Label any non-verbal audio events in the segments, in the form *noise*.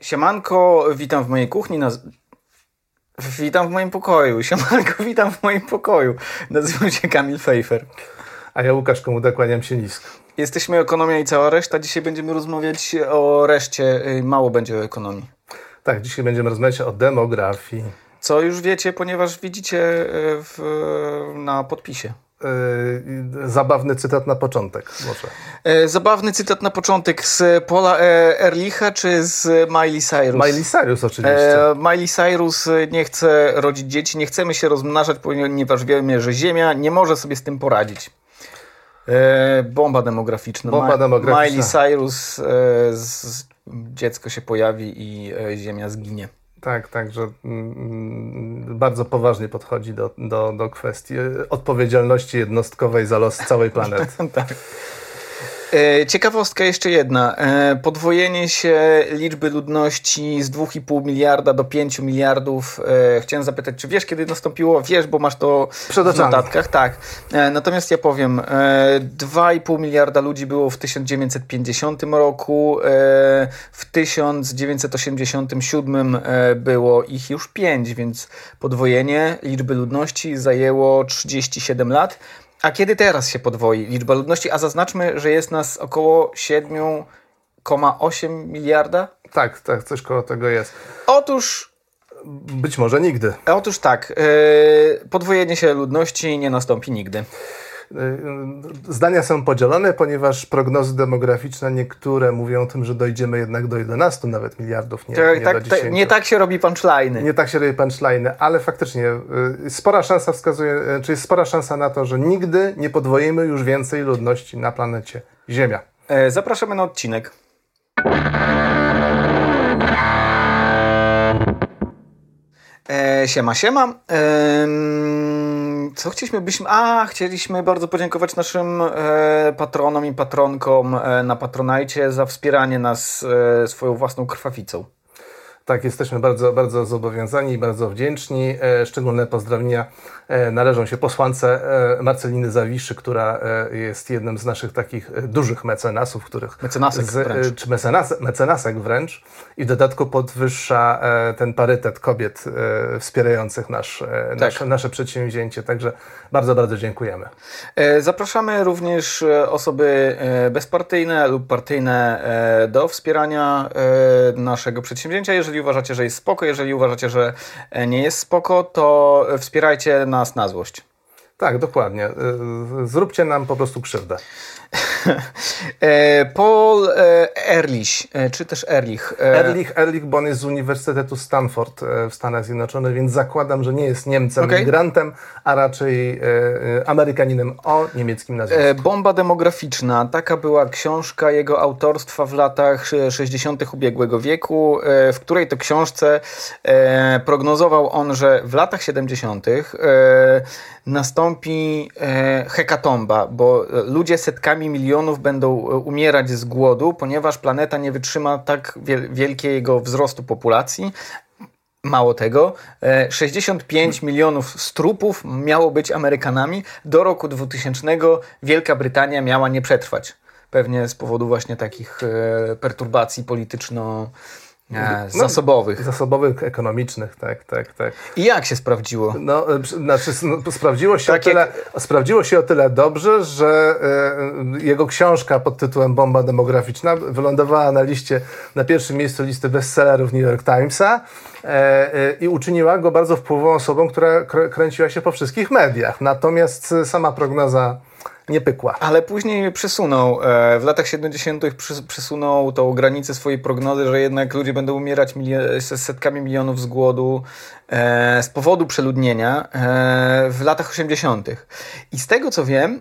Siemanko, witam w mojej kuchni. Naz... Witam w moim pokoju. *laughs* Siemanko, witam w moim pokoju. Nazywam się Kamil Fejfer. A ja Łukasz Komuda, kłaniam się nisko. Jesteśmy Ekonomia i cała reszta. Dzisiaj będziemy rozmawiać o reszcie. y, Mało będzie o ekonomii. Tak, dzisiaj będziemy rozmawiać o demografii. Co już wiecie, ponieważ widzicie y, w, na podpisie. Yy, zabawny cytat na początek, może. E, Zabawny cytat na początek z Paula e, Erlicha czy z Miley Cyrus? Miley Cyrus oczywiście. E, Miley Cyrus nie chce rodzić dzieci, nie chcemy się rozmnażać, ponieważ wiemy, że Ziemia nie może sobie z tym poradzić. E, bomba demograficzna. Bomba demograficzna. Miley Cyrus, e, dziecko się pojawi i e, Ziemia zginie. Tak, tak, że mm, bardzo poważnie podchodzi do, do, do kwestii odpowiedzialności jednostkowej za los całej planety. *laughs* tak. E, Ciekawostka jeszcze jedna. E, Podwojenie się liczby ludności z 2,5 miliarda do 5 miliardów. E, Chciałem zapytać, czy wiesz, kiedy nastąpiło? Wiesz, bo masz to Przed w notatkach. Tak. Natomiast ja powiem, e, 2,5 miliarda ludzi było w 1950 roku. W 1987 e, było ich już 5, więc podwojenie liczby ludności zajęło 37 lat. A kiedy teraz się podwoi liczba ludności? A zaznaczmy, że jest nas około 7,8 miliarda. Tak, tak, coś koło tego jest. Otóż, Być może nigdy. otóż tak, yy, podwojenie się ludności nie nastąpi nigdy. Yy, Zdania są podzielone, ponieważ prognozy demograficzne niektóre mówią o tym, że dojdziemy jednak do 11 nawet miliardów, nie, Tak, nie do tak, 10. tak, nie tak się robi punchline'y. Nie tak się robi punchline, ale faktycznie y, spora szansa wskazuje, y, czy jest spora szansa na to, że nigdy nie podwoimy już więcej ludności na planecie Ziemia. E, Zapraszamy na odcinek. E, siema, siema. Em, co chcieliśmy byśmy... A, chcieliśmy bardzo podziękować naszym e, patronom i patronkom e, na Patronajcie za wspieranie nas e, swoją własną krwawicą. Tak, jesteśmy bardzo, bardzo zobowiązani i bardzo wdzięczni. E, Szczególne pozdrowienia e, należą się posłance e, Marceliny Zawiszy, która jest jednym z naszych takich dużych mecenasów, których Mecenasek z, wręcz. czy mecenas, mecenasek wręcz i w dodatku podwyższa ten parytet kobiet wspierających nasz, e, nasze, nasze przedsięwzięcie. Także bardzo, bardzo dziękujemy. Zapraszamy również osoby bezpartyjne lub partyjne do wspierania naszego przedsięwzięcia. Jeżeli uważacie, że jest spoko, jeżeli uważacie, że e, nie jest spoko, to wspierajcie nas na złość. Tak, dokładnie. E, Zróbcie nam po prostu krzywdę. *laughs* E, Paul Erlich, e, czy też Erlich. Erlich, Erlich, bo on jest z Uniwersytetu Stanford e, w Stanach Zjednoczonych, więc zakładam, że nie jest Niemcem, Okej. migrantem, a raczej Amerykaninem o niemieckim nazwisku. Bomba demograficzna. Taka była książka jego autorstwa w latach e, 60. ubiegłego wieku, w której to książce prognozował on, że w latach 70. e, nastąpi hekatomba, bo ludzie setkami milionów będą e, umierać z głodu, ponieważ planeta nie wytrzyma tak wiel- wielkiego wzrostu populacji. Mało tego, e, 65 milionów strupów miało być Amerykanami. Do roku 2000 Wielka Brytania miała nie przetrwać. Pewnie z powodu właśnie takich e, perturbacji polityczno-zasobowych. Zasobowych, ekonomicznych, tak, tak, tak. I jak się sprawdziło? No, e, znaczy, no, sprawdziło, się Tak o tyle, jak- sprawdziło się o tyle dobrze, że e, jego książka pod tytułem Bomba demograficzna wylądowała na liście, na pierwszym miejscu listy bestsellerów New York Timesa e, i uczyniła go bardzo wpływową osobą, która krę- kręciła się po wszystkich mediach. Natomiast sama prognoza nie pykła. Ale później przesunął, e, w latach 70. przys- przesunął tą granicę swojej prognozy, że jednak ludzie będą umierać setkami milionów z głodu e, z powodu przeludnienia e, w latach 80. I z tego co wiem,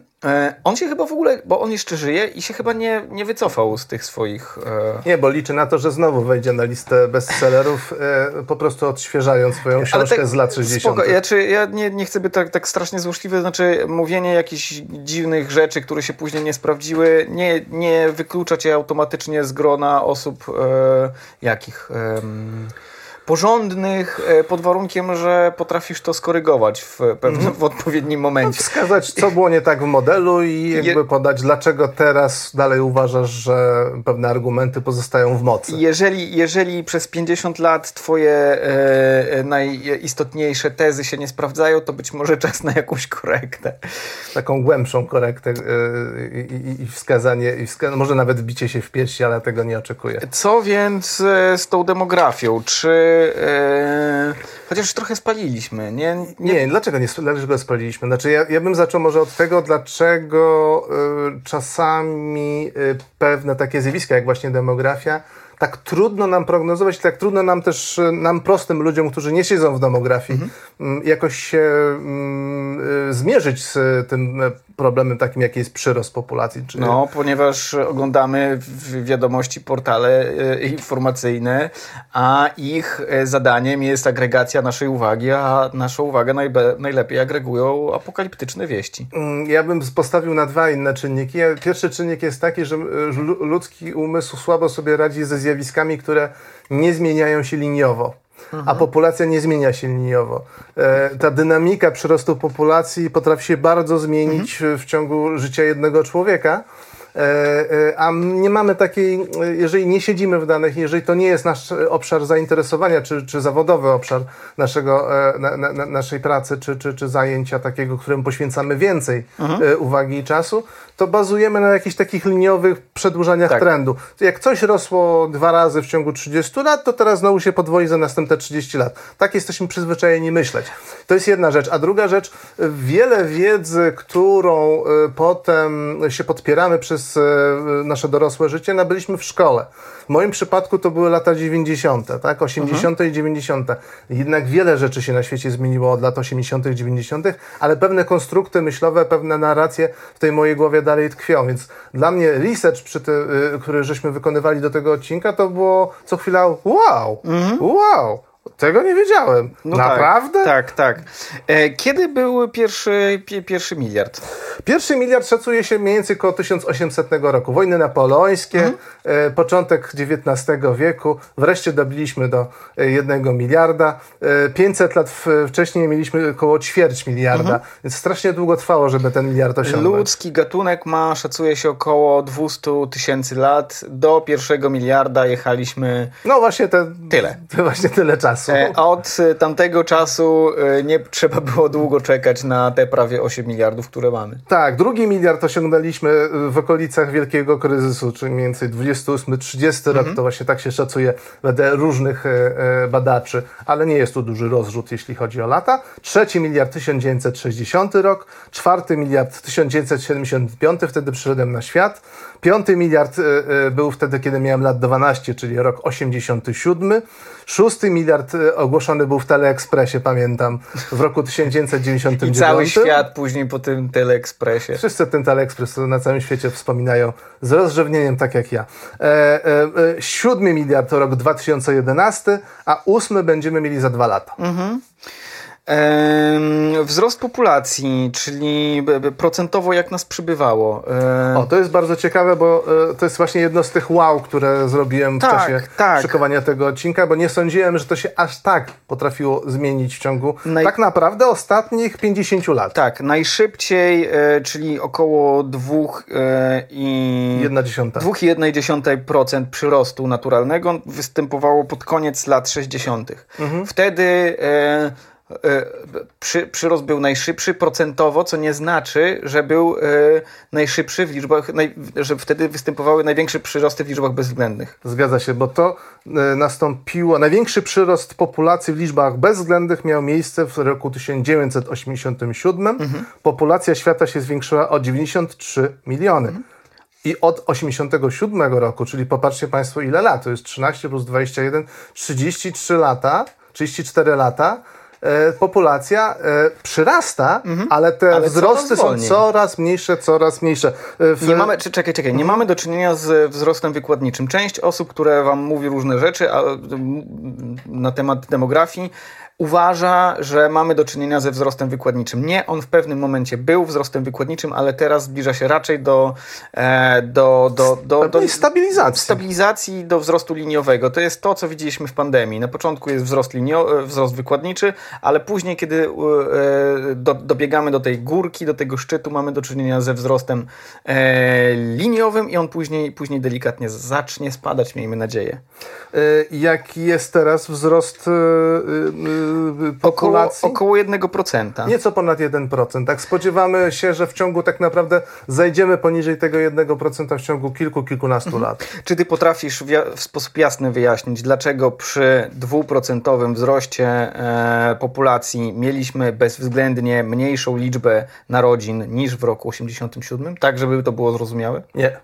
on się chyba w ogóle, bo on jeszcze żyje i się chyba nie, nie wycofał z tych swoich. E, Nie, bo liczy na to, że znowu wejdzie na listę bestsellerów, e, po prostu odświeżając swoją książkę tak z lat 60. Spoko, ja, czy, ja nie, nie chcę być tak, tak strasznie złośliwy, znaczy mówienie jakichś dziwnych rzeczy, które się później nie sprawdziły, nie, nie wyklucza cię automatycznie z grona osób e, jakich. em, porządnych, e, pod warunkiem, że potrafisz to skorygować w, pewnym, w odpowiednim momencie. Wskazać, co było nie tak w modelu i jakby podać, dlaczego teraz dalej uważasz, że pewne argumenty pozostają w mocy. Jeżeli, jeżeli przez 50 lat twoje e, e, najistotniejsze tezy się nie sprawdzają, to być może czas na jakąś korektę. Taką głębszą korektę e, i, i, wskazanie, i wska może nawet wbicie się w piersi, ale tego nie oczekuję. Co więc e, z tą demografią? Czy chociaż trochę spaliliśmy, nie? Nie, nie dlaczego nie dlaczego spaliliśmy? Znaczy ja, ja bym zaczął może od tego, dlaczego y, czasami y, pewne takie zjawiska, jak właśnie demografia, tak trudno nam prognozować, tak trudno nam też, e, nam prostym ludziom, którzy nie siedzą w demografii, mhm. jakoś się mm, zmierzyć z tym problemem takim, jaki jest przyrost populacji. Czy... No, ponieważ oglądamy wiadomości portale e, informacyjne, a ich e, zadaniem jest agregacja naszej uwagi, a naszą uwagę najlepiej agregują apokaliptyczne wieści. Mm, ja bym postawił na dwa inne czynniki. Pierwszy czynnik jest taki, że ludzki umysł słabo sobie radzi ze zjawiskami, które nie zmieniają się liniowo a populacja nie zmienia się liniowo. E, ta dynamika przyrostu populacji potrafi się bardzo zmienić w ciągu życia jednego człowieka. E, e, a nie mamy takiej, jeżeli nie siedzimy w danych, jeżeli to nie jest nasz obszar zainteresowania, czy, czy zawodowy obszar naszego, na, na, naszej pracy, czy, czy, czy zajęcia takiego, którym poświęcamy więcej mhm. uwagi i czasu, to bazujemy na jakichś takich liniowych przedłużaniach tak. trendu. Jak coś rosło dwa razy w ciągu 30 lat, to teraz znowu się podwoi za następne 30 lat. Tak jesteśmy przyzwyczajeni myśleć. To jest jedna rzecz. A druga rzecz, wiele wiedzy, którą y, potem się podpieramy przez y, nasze dorosłe życie, nabyliśmy w szkole. W moim przypadku to były lata 90., tak? 80. Mhm. i 90. Jednak wiele rzeczy się na świecie zmieniło od lat 80., 90., ale pewne konstrukty myślowe, pewne narracje w tej mojej głowie dalej tkwią. Więc dla mnie research, przy tym, y, który żeśmy wykonywali do tego odcinka, to było co chwila wow, mhm. wow. Tego nie wiedziałem. No tak, Naprawdę? Tak, tak. E, kiedy był pierwszy, pierwszy miliard? Pierwszy miliard szacuje się mniej więcej około 1800 roku. Wojny napoleońskie, mhm. e, początek XIX wieku. Wreszcie dobiliśmy do e, jednego miliarda. 500 lat wcześniej mieliśmy około ćwierć miliarda, mhm. więc strasznie długo trwało, żeby ten miliard osiągnąć. Ludzki gatunek ma, szacuje się, około 200 tysięcy lat. Do pierwszego miliarda jechaliśmy... No właśnie te, tyle. *laughs* Właśnie tyle czasu czasu. E, od e, tamtego czasu e, nie trzeba było długo czekać na te prawie 8 miliardów, które mamy. Tak, drugi miliard osiągnęliśmy w okolicach wielkiego kryzysu, czyli mniej więcej 28-30 rok, mhm. to właśnie tak się szacuje wedle różnych badaczy, ale nie jest tu duży rozrzut, jeśli chodzi o lata. Trzeci miliard 1960 rok, czwarty miliard 1975, wtedy przyszedłem na świat. Piąty miliard był wtedy, kiedy miałem lat 12, czyli rok 87. Szósty miliard e, ogłoszony był w Teleekspresie, pamiętam, w roku 1999. I cały świat później po tym Teleekspresie. Wszyscy ten Teleekspres na całym świecie wspominają z rozrzewnieniem, tak jak ja. E, e, e, siódmy miliard to rok 2011, a ósmy będziemy mieli za dwa lata. Mhm. Wzrost populacji, czyli procentowo jak nas przybywało. O, to jest bardzo ciekawe, bo e, to jest właśnie jedno z tych wow, które zrobiłem w tak, czasie tak. szykowania tego odcinka, bo nie sądziłem, że to się aż tak potrafiło zmienić w ciągu Naj... tak naprawdę ostatnich 50 lat. Tak, najszybciej, e, czyli około 2,1% e, przyrostu naturalnego występowało pod koniec lat 60. Mhm. Wtedy E, przy, przyrost był najszybszy procentowo, co nie znaczy, że był e, najszybszy w liczbach, naj, że wtedy występowały największe przyrosty w liczbach bezwzględnych. Zgadza się, bo to e, nastąpiło, największy przyrost populacji w liczbach bezwzględnych miał miejsce w roku 1987. Mhm. Populacja świata się zwiększyła o 93 miliony. Mhm. I od 87 roku, czyli popatrzcie Państwo ile lat, to jest 13 plus 21, 33 lata, 34 lata, e, populacja e, przyrasta, ale te Ale wzrosty coraz są coraz mniejsze, coraz mniejsze. E, w- Nie mamy, czekaj, czekaj, nie mamy do czynienia z wzrostem wykładniczym. Część osób, które wam mówi różne rzeczy a, na temat demografii, uważa, że mamy do czynienia ze wzrostem wykładniczym. Nie, on w pewnym momencie był wzrostem wykładniczym, ale teraz zbliża się raczej do, e, do, do, do, do, stabilizacji. stabilizacji do wzrostu liniowego. To jest to, co widzieliśmy w pandemii. Na początku jest wzrost, linio, e, wzrost wykładniczy, ale później, kiedy e, do, dobiegamy do tej górki, do tego szczytu, mamy do czynienia ze wzrostem liniowym i on później, później delikatnie zacznie spadać, miejmy nadzieję. Jaki jest teraz wzrost e, Około, populacji? około 1%. Nieco ponad 1%. Tak spodziewamy się, że w ciągu tak naprawdę zajdziemy poniżej tego 1% w ciągu kilku, kilkunastu Mhm. lat. Czy ty potrafisz w sposób jasny wyjaśnić, dlaczego przy dwuprocentowym wzroście e, populacji mieliśmy bezwzględnie mniejszą liczbę narodzin niż w roku 87? Tak, żeby to było zrozumiałe? Nie.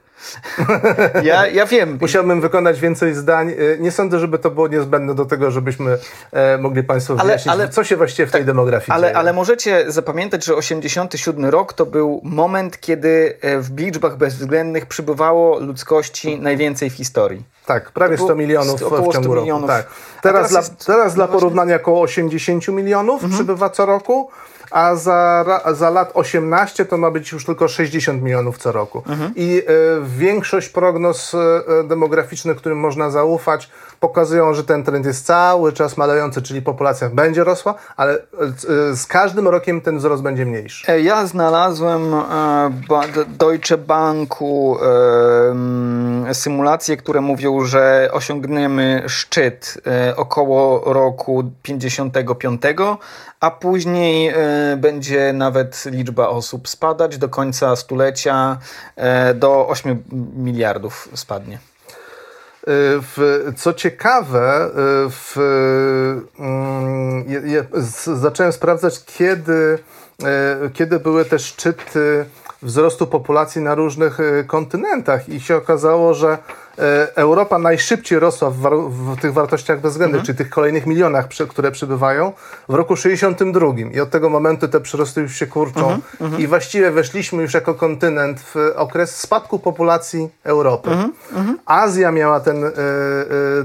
Ja, ja wiem. Musiałbym wykonać więcej zdań. E, Nie sądzę, żeby to było niezbędne do tego, żebyśmy e, mogli Państwu Ale- wyjaśnić, ale- co się właściwie w tej demografii Ale, dzieje. ale możecie zapamiętać, że 87 rok to był moment, kiedy e, w liczbach bezwzględnych przybywało ludzkości najwięcej w historii. Tak, prawie było 100 milionów w- około w ciągu 100 roku. milionów. Tak. Teraz, teraz dla, jest- teraz dla no właśnie. porównania około 80 milionów przybywa co roku, a za, za lat 18 to ma być już tylko 60 milionów co roku. I e, większość prognoz e, demograficznych, którym można zaufać, pokazują, że ten trend jest cały czas malejący, czyli populacja będzie rosła, ale e, z każdym rokiem ten wzrost będzie mniejszy. E, Ja znalazłem e, Deutsche Banku symulacje, które mówią, że osiągniemy szczyt e, około roku 55, a później będzie nawet liczba osób spadać do końca stulecia do 8 miliardów spadnie. W, co ciekawe, w, mm, je, je, z, zacząłem sprawdzać, kiedy, y, kiedy były te szczyty wzrostu populacji na różnych y, kontynentach i się okazało, że y, Europa najszybciej rosła w, war, w tych wartościach bezwzględnych, czyli tych kolejnych milionach, które przybywają, w roku 62. I od tego momentu te przyrosty już się kurczą. I właściwie weszliśmy już jako kontynent w okres spadku populacji Europy. Azja miała ten, y,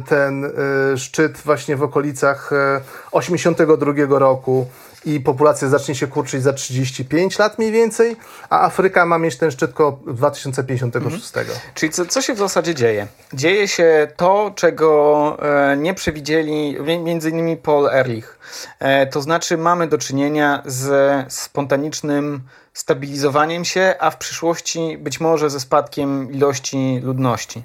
ten szczyt właśnie w okolicach y, 82 roku i populacja zacznie się kurczyć za 35 lat mniej więcej, a Afryka ma mieć ten szczyt koło 2056. Czyli co, co się w zasadzie dzieje? Dzieje się to, czego e, nie przewidzieli mi- między innymi Paul Ehrlich. E, to znaczy mamy do czynienia z spontanicznym stabilizowaniem się, a w przyszłości być może ze spadkiem ilości ludności.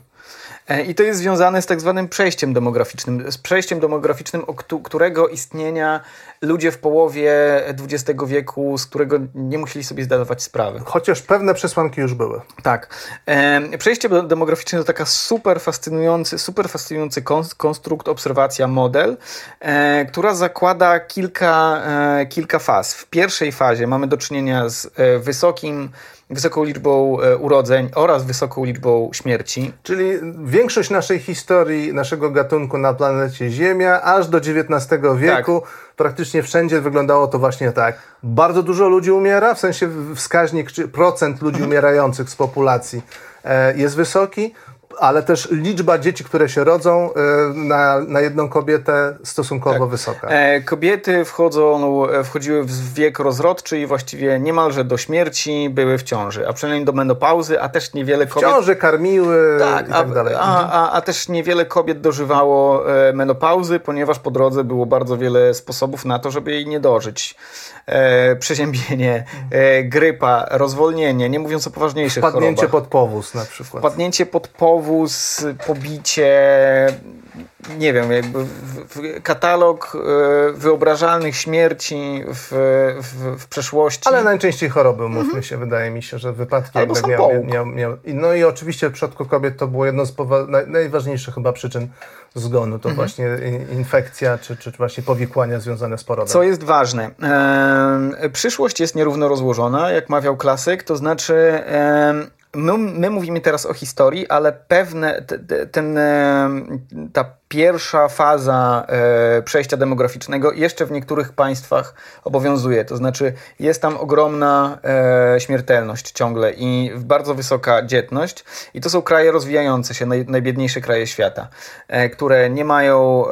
E, I to jest związane z tak zwanym przejściem demograficznym. Z przejściem demograficznym, o któ- którego istnienia ludzie w połowie XX wieku, z którego nie musieli sobie zdawać sprawy. Chociaż pewne przesłanki już były. Tak. E, przejście demograficzne to taka super fascynujący, super fascynujący kons- konstrukt, obserwacja, model, e, która zakłada kilka, kilka faz. W pierwszej fazie mamy do czynienia z wysokim, wysoką liczbą e, urodzeń oraz wysoką liczbą śmierci. Czyli większość naszej historii, naszego gatunku na planecie Ziemia, aż do XIX wieku, praktycznie wszędzie wyglądało to właśnie tak. Bardzo dużo ludzi umiera, w sensie wskaźnik, czy procent ludzi *clears throat* umierających z populacji e, jest wysoki, ale też liczba dzieci, które się rodzą e, na, na jedną kobietę stosunkowo wysoka. E, kobiety wchodzą, e, wchodziły w wiek rozrodczy i właściwie niemalże do śmierci były w ciąży, a przynajmniej do menopauzy, a też niewiele kobiet... Ciąże karmiły Tak, i tak a, dalej. A, a, a też niewiele kobiet dożywało e, menopauzy, ponieważ po drodze było bardzo wiele sposobów na to, żeby jej nie dożyć. E, przeziębienie, e, grypa, rozwolnienie, nie mówiąc o poważniejszych Wpadnięcie chorobach. pod powóz na przykład. Wpadnięcie pod powóz, pobicie, nie wiem, jakby katalog e, wyobrażalnych śmierci w, w, w przeszłości. Ale najczęściej choroby, mówmy się, wydaje mi się, że wypadki Albo sam miał, miał, miał. No i oczywiście w przypadku kobiet to było jedno z najważniejszych chyba przyczyn zgonu. To właśnie in- infekcja, czy, czy właśnie powikłania związane z porodem. Co jest ważne, em, przyszłość jest nierówno rozłożona, jak mawiał klasyk, to znaczy em, my, my mówimy teraz o historii, ale pewne, te- te- ten, ta pierwsza faza e, przejścia demograficznego jeszcze w niektórych państwach obowiązuje. To znaczy jest tam ogromna e, śmiertelność ciągle i bardzo wysoka dzietność. I to są kraje rozwijające się, naj, najbiedniejsze kraje świata, e, które nie mają,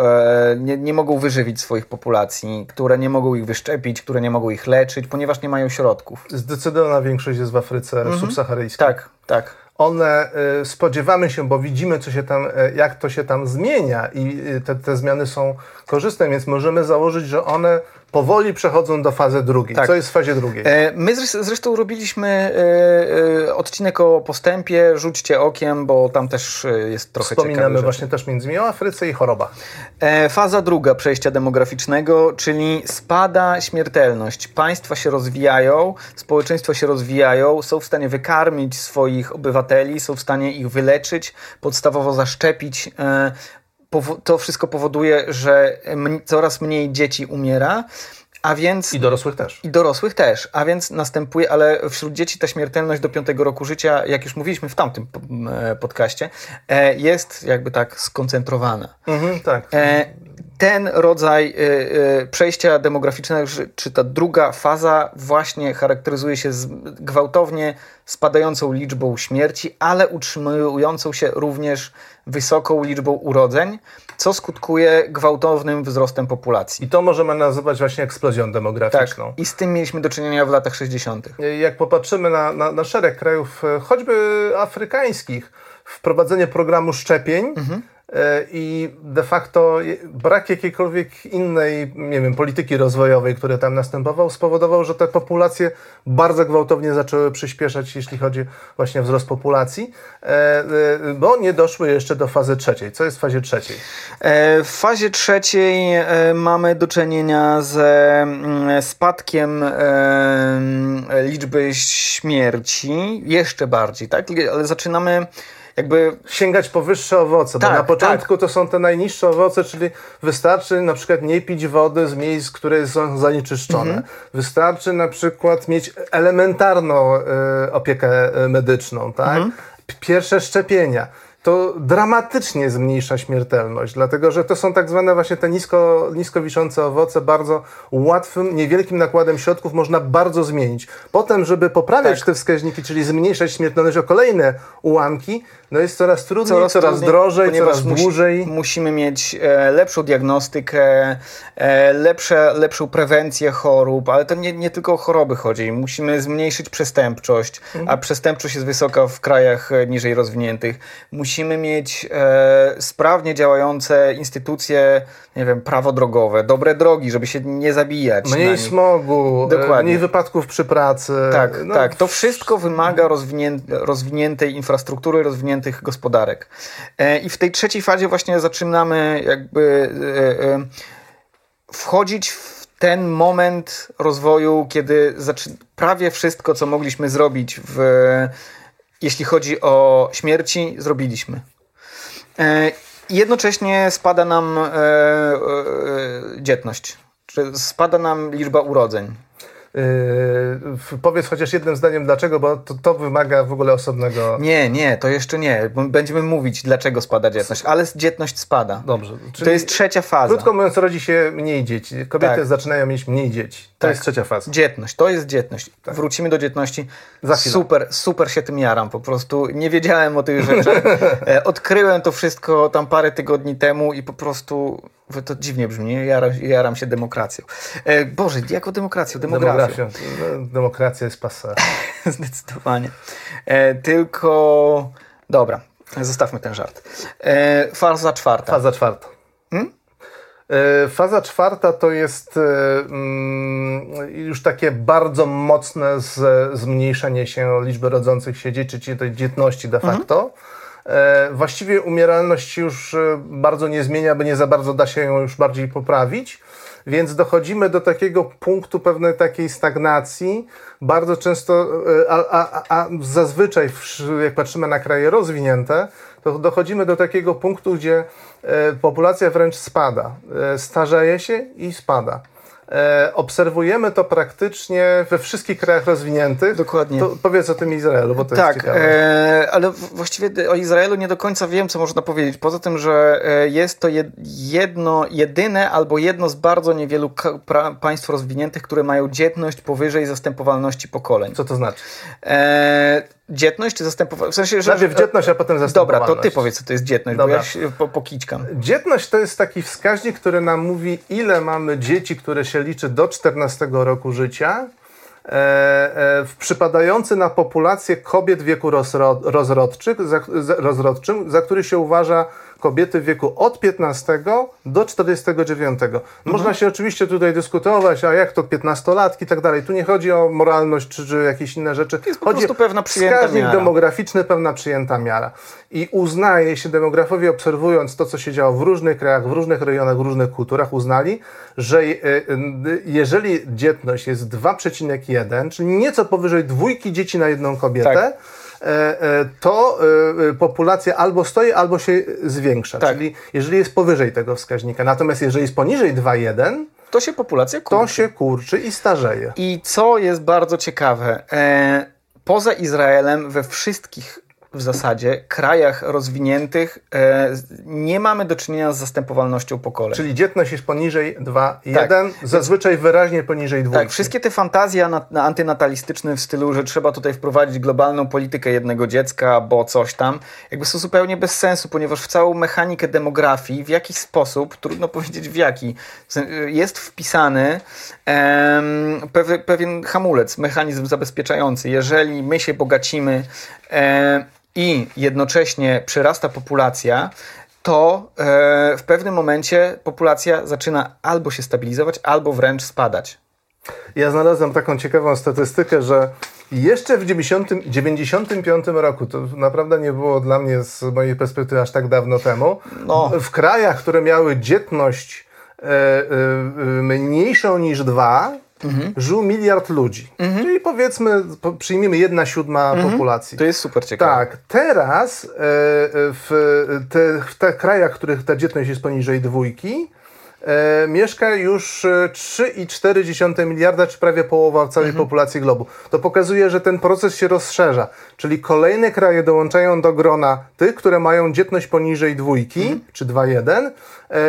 nie, nie mogą wyżywić swoich populacji, które nie mogą ich wyszczepić, które nie mogą ich leczyć, ponieważ nie mają środków. Zdecydowana większość jest w Afryce subsaharyjskiej. Tak, tak. One y, spodziewamy się, bo widzimy, co się tam, y, jak to się tam zmienia i y, te, te zmiany są korzystne, więc możemy założyć, że one powoli przechodzą do fazy drugiej. Tak. Co jest w fazie drugiej? E, My zres- zresztą robiliśmy e, e, odcinek o postępie, rzućcie okiem, bo tam też jest trochę Wspominamy rzeczy. właśnie też między innymi o Afryce i chorobach. Faza druga przejścia demograficznego, czyli spada śmiertelność. Państwa się rozwijają, społeczeństwa się rozwijają, są w stanie wykarmić swoich obywateli, są w stanie ich wyleczyć, podstawowo zaszczepić. To wszystko powoduje, że coraz mniej dzieci umiera, a więc I dorosłych też. i dorosłych też, a więc następuje, ale wśród dzieci ta śmiertelność do piątego roku życia, jak już mówiliśmy w tamtym e, podcaście, e, jest jakby tak skoncentrowana. Mhm, tak. E, Ten rodzaj e, e, przejścia demograficznego, czy- ta druga faza właśnie charakteryzuje się gwałtownie spadającą liczbą śmierci, ale utrzymującą się również wysoką liczbą urodzeń, co skutkuje gwałtownym wzrostem populacji. I to możemy nazywać właśnie eksplozją Tak, demograficzną. i z tym mieliśmy do czynienia w latach 60. Jak popatrzymy na, na, na szereg krajów, e, choćby afrykańskich, wprowadzenie programu szczepień e, i de facto brak jakiejkolwiek innej, nie wiem, polityki rozwojowej, który tam następował, spowodował, że te populacje bardzo gwałtownie zaczęły przyspieszać, jeśli chodzi właśnie o wzrost populacji, e, e, bo nie doszły jeszcze do fazy trzeciej. Co jest w fazie trzeciej? W fazie trzeciej mamy do czynienia ze mm, spadkiem liczby śmierci, jeszcze bardziej, tak? Ale zaczynamy jakby sięgać po wyższe owoce, bo Tak, na początku to są te najniższe owoce, czyli wystarczy na przykład nie pić wody z miejsc, które są zanieczyszczone. Mhm. Wystarczy na przykład mieć elementarną e, opiekę e, medyczną, tak? Mhm. Pierwsze szczepienia. To dramatycznie zmniejsza śmiertelność, dlatego że to są tak zwane właśnie te nisko, nisko wiszące owoce, bardzo łatwym, niewielkim nakładem środków można bardzo zmienić. Potem, żeby poprawiać Tak. te wskaźniki, czyli zmniejszać śmiertelność o kolejne ułamki, no jest coraz trudniej, coraz, trudniej, drożej, ponieważ coraz musi- dłużej. Musimy mieć e, lepszą diagnostykę, e, lepsze, lepszą prewencję chorób, ale to nie, nie tylko o choroby chodzi. Musimy zmniejszyć przestępczość, a przestępczość jest wysoka w krajach e, niżej rozwiniętych. Musimy mieć e, sprawnie działające instytucje, nie wiem, prawo drogowe, dobre drogi, żeby się nie zabijać. Mniej smogu, e, Dokładnie. mniej wypadków przy pracy. Tak, No, tak. To wszystko wymaga rozwinię, rozwiniętej infrastruktury, rozwiniętych gospodarek. E, I w tej trzeciej fazie właśnie zaczynamy jakby e, e, wchodzić w ten moment rozwoju, kiedy prawie wszystko, co mogliśmy zrobić w, jeśli chodzi o śmierci, zrobiliśmy. E, jednocześnie spada nam e, e, dzietność. Spada nam liczba urodzeń. Yy, powiedz chociaż jednym zdaniem dlaczego, bo to, to wymaga w ogóle osobnego... Nie, nie, to jeszcze nie. Będziemy mówić, dlaczego spada dzietność, ale dzietność spada. Dobrze. To jest trzecia faza. Krótko mówiąc, rodzi się mniej dzieci. Kobiety Tak. zaczynają mieć mniej dzieci. To Tak. jest trzecia faza. Dzietność, to jest dzietność. Wrócimy do dzietności. Za chwilę. Super, super się tym jaram. Po prostu nie wiedziałem o tych rzeczach. *laughs* E, Odkryłem to wszystko tam parę tygodni temu i po prostu to dziwnie brzmi, nie? Jaram, jaram się demokracją. E, Boże, jako demokracją, demografią. Demografią. Demokracja jest pasa. *laughs* Zdecydowanie. E, tylko. Dobra, zostawmy ten żart. E, faza czwarta. Faza czwarta. Hmm? E, Faza czwarta to jest e, mm, już takie bardzo mocne z, zmniejszenie się liczby rodzących się dzieci, czyli tej dzietności de Mhm. facto. E, Właściwie umieralność już e, bardzo nie zmienia, bo nie za bardzo da się ją już bardziej poprawić. Więc dochodzimy do takiego punktu pewnej takiej stagnacji. Bardzo często, e, a, a, a zazwyczaj, jak patrzymy na kraje rozwinięte, to dochodzimy do takiego punktu, gdzie e, populacja wręcz spada. E, Starzeje się i spada. E, obserwujemy to praktycznie we wszystkich krajach rozwiniętych. Dokładnie. To powiedz o tym Izraelu, bo to tak, jest ciekawe. E, ale właściwie o Izraelu nie do końca wiem, co można powiedzieć. Poza tym, że e, jest to jedno, jedyne albo jedno z bardzo niewielu państw rozwiniętych, które mają dzietność powyżej zastępowalności pokoleń. Co to znaczy? E, dzietność czy zastępowalność? W sensie, że... Najpierw dzietność, a potem zastępowalność. Dobra, to ty powiedz, co to jest dzietność, Dobra. bo ja się po, pokiczkam. Dzietność to jest taki wskaźnik, który nam mówi, ile mamy dzieci, które się liczy do 14 roku życia, e, e, przypadający na populację kobiet w wieku rozrod, rozrodczych, za, rozrodczym, za który się uważa kobiety w wieku od 15 do 49. Mhm. Można się oczywiście tutaj dyskutować, a jak to 15-latki i tak dalej. Tu nie chodzi o moralność czy, czy jakieś inne rzeczy. To jest po chodzi prostu pewna przyjęta wskaźnik miara. demograficzny, pewna przyjęta miara. I uznaje się, demografowie obserwując to, co się działo w różnych krajach, w różnych rejonach, w różnych kulturach, uznali, że e, e, jeżeli dzietność jest 2,1, czyli nieco powyżej dwójki dzieci na jedną kobietę, tak to e, populacja albo stoi, albo się zwiększa. Tak. Czyli jeżeli jest powyżej tego wskaźnika. Natomiast jeżeli jest poniżej 2,1, to się populacja kurczy. To się kurczy i starzeje. I co jest bardzo ciekawe, poza Izraelem we wszystkich w zasadzie krajach rozwiniętych e, nie mamy do czynienia z zastępowalnością pokoleń. Czyli dzietność jest poniżej 2,1, tak. zazwyczaj wyraźnie poniżej 2. Tak, wszystkie te fantazje na, na antynatalistyczne w stylu, że trzeba tutaj wprowadzić globalną politykę jednego dziecka, bo coś tam, jakby są zupełnie bez sensu, ponieważ w całą mechanikę demografii w jakiś sposób, trudno *laughs* powiedzieć w jaki, jest wpisany em, pewien hamulec, mechanizm zabezpieczający. Jeżeli my się bogacimy, em, i jednocześnie przyrasta populacja, to e, w pewnym momencie populacja zaczyna albo się stabilizować, albo wręcz spadać. Ja znalazłem taką ciekawą statystykę, że jeszcze w 1995 roku, to naprawdę nie było dla mnie z mojej perspektywy aż tak dawno temu, no. w krajach, które miały dzietność e, e, mniejszą niż dwa, mhm. żył miliard ludzi. Mhm. Czyli powiedzmy, przyjmiemy jedna siódma mhm. populacji. To jest super ciekawe. Tak, teraz e, w, te, w tych krajach, w których ta dzietność jest poniżej dwójki, e, mieszka już 3,4 miliarda, czy prawie połowa całej mhm. populacji globu. To pokazuje, że ten proces się rozszerza. Czyli kolejne kraje dołączają do grona tych, które mają dzietność poniżej dwójki, mhm. czy 2,1 e, e,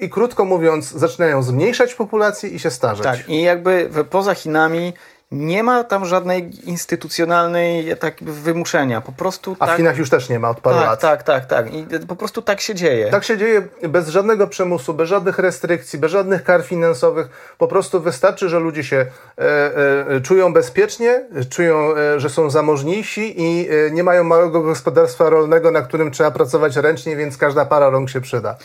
i krótko mówiąc zaczynają zmniejszać populację i się starzeć. Tak, i jakby poza Chinami nie ma tam żadnej instytucjonalnej tak wymuszenia. Po prostu A tak... w Chinach już też nie ma od paru tak, lat. Tak, tak, tak. I po prostu tak się dzieje. Tak się dzieje bez żadnego przymusu, bez żadnych restrykcji, bez żadnych kar finansowych. Po prostu wystarczy, że ludzie się e, e, czują bezpiecznie, czują, e, że są zamożniejsi i e, nie mają małego gospodarstwa rolnego, na którym trzeba pracować ręcznie, więc każda para rąk się przyda.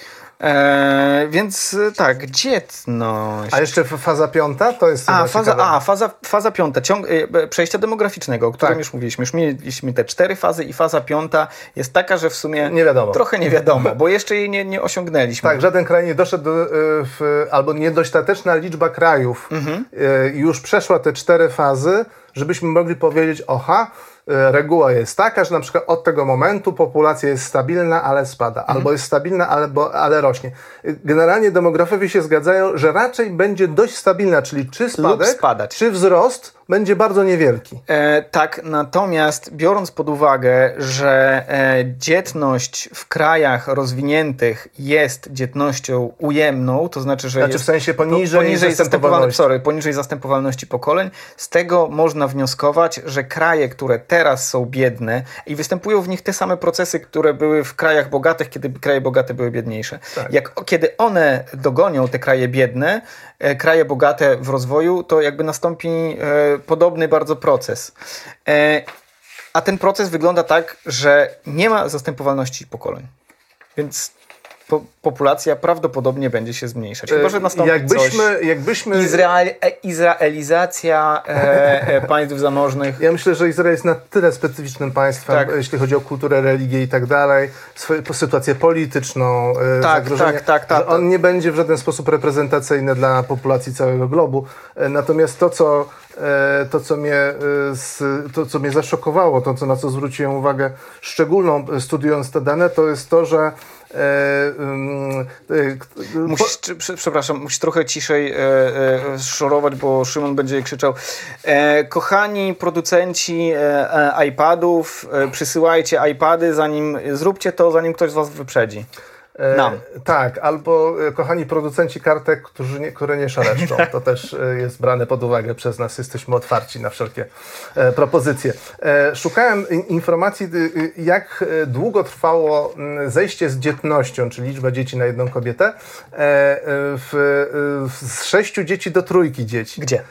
E, więc tak, dzietność. A jeszcze faza piąta to jest. A, faza, a faza, faza piąta, ciąg, e, przejścia demograficznego, o którym tak. już mówiliśmy. Już mieliśmy te cztery fazy i faza piąta jest taka, że w sumie nie wiadomo. trochę nie wiadomo, bo jeszcze jej nie, nie osiągnęliśmy. Tak, żaden kraj nie doszedł, do, e, w, albo niedostateczna liczba krajów mhm. już przeszła te cztery fazy, żebyśmy mogli powiedzieć, oha, E, reguła jest taka, że na przykład od tego momentu populacja jest stabilna, ale spada, mhm. albo jest stabilna, ale, bo, ale rośnie. Generalnie demografowie się zgadzają, że raczej będzie dość stabilna, czyli czy spadek, czy wzrost będzie bardzo niewielki. E, tak, natomiast biorąc pod uwagę, że e, dzietność w krajach rozwiniętych jest dzietnością ujemną, to znaczy, że znaczy jest w sensie poniżej, poniżej zastępowalności. Sorry, poniżej zastępowalności pokoleń, z tego można wnioskować, że kraje, które teraz są biedne i występują w nich te same procesy, które były w krajach bogatych, kiedy kraje bogate były biedniejsze. Tak. Jak, kiedy one dogonią te kraje biedne, kraje bogate w rozwoju, to jakby nastąpi e, podobny bardzo proces. E, a ten proces wygląda tak, że nie ma zastępowalności pokoleń. Więc po, populacja prawdopodobnie będzie się zmniejszać. Chyba, że nastąpi jakbyśmy, coś. Jakbyśmy... Izrael, e, izraelizacja e, e, państw zamożnych. Ja myślę, że Izrael jest na tyle specyficznym państwem, tak. jeśli chodzi o kulturę, religię i tak dalej, swoją sytuację polityczną, e, tak, zagrożenie, tak, tak, tak, on nie będzie w żaden sposób reprezentacyjny dla populacji całego globu. E, natomiast to, co e, to, co mnie, to, co mnie zaszokowało, to, co, na co zwróciłem uwagę szczególną studiując te dane, to jest to, że E, e, musisz, po... przepraszam, musisz trochę ciszej e, e, szorować, bo Szymon będzie krzyczał. E, kochani producenci e, iPadów, przysyłajcie iPady, zanim zróbcie to, zanim ktoś z Was wyprzedzi. E, Nam. tak, albo e, kochani producenci kartek, którzy nie, które nie szaleszczą. *laughs* To też e, jest brane pod uwagę przez nas. Jesteśmy otwarci na wszelkie e, propozycje. E, szukałem informacji, jak długo trwało zejście z dzietnością, czyli liczba dzieci na jedną kobietę, e, w, z sześciu dzieci do trójki dzieci. Gdzie?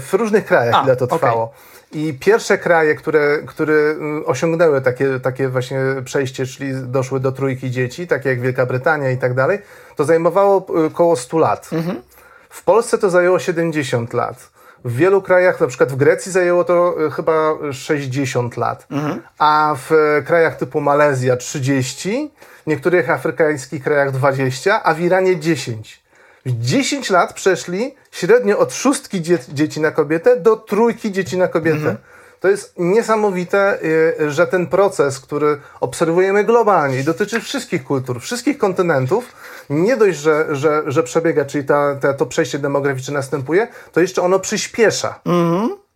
w różnych krajach, A, ile to trwało. Okay. I pierwsze kraje, które, które mm, osiągnęły takie, takie właśnie przejście, czyli doszły do trójki dzieci, takie jak Wielka Brytania i tak dalej, to zajmowało około y, 100 lat. Mhm. W Polsce to zajęło 70 lat. W wielu krajach, na przykład w Grecji zajęło to y, chyba 60 lat, mhm. a w y, krajach typu Malezja 30, w niektórych afrykańskich krajach 20, a w Iranie 10. 10 lat przeszli średnio od szóstki dzie dzieci na kobietę do trójki dzieci na kobietę. Mhm. To jest niesamowite, y, że ten proces, który obserwujemy globalnie i dotyczy wszystkich kultur, wszystkich kontynentów, nie dość, że, że, że przebiega, czyli ta, ta, to przejście demograficzne następuje, to jeszcze ono przyspiesza. Mhm.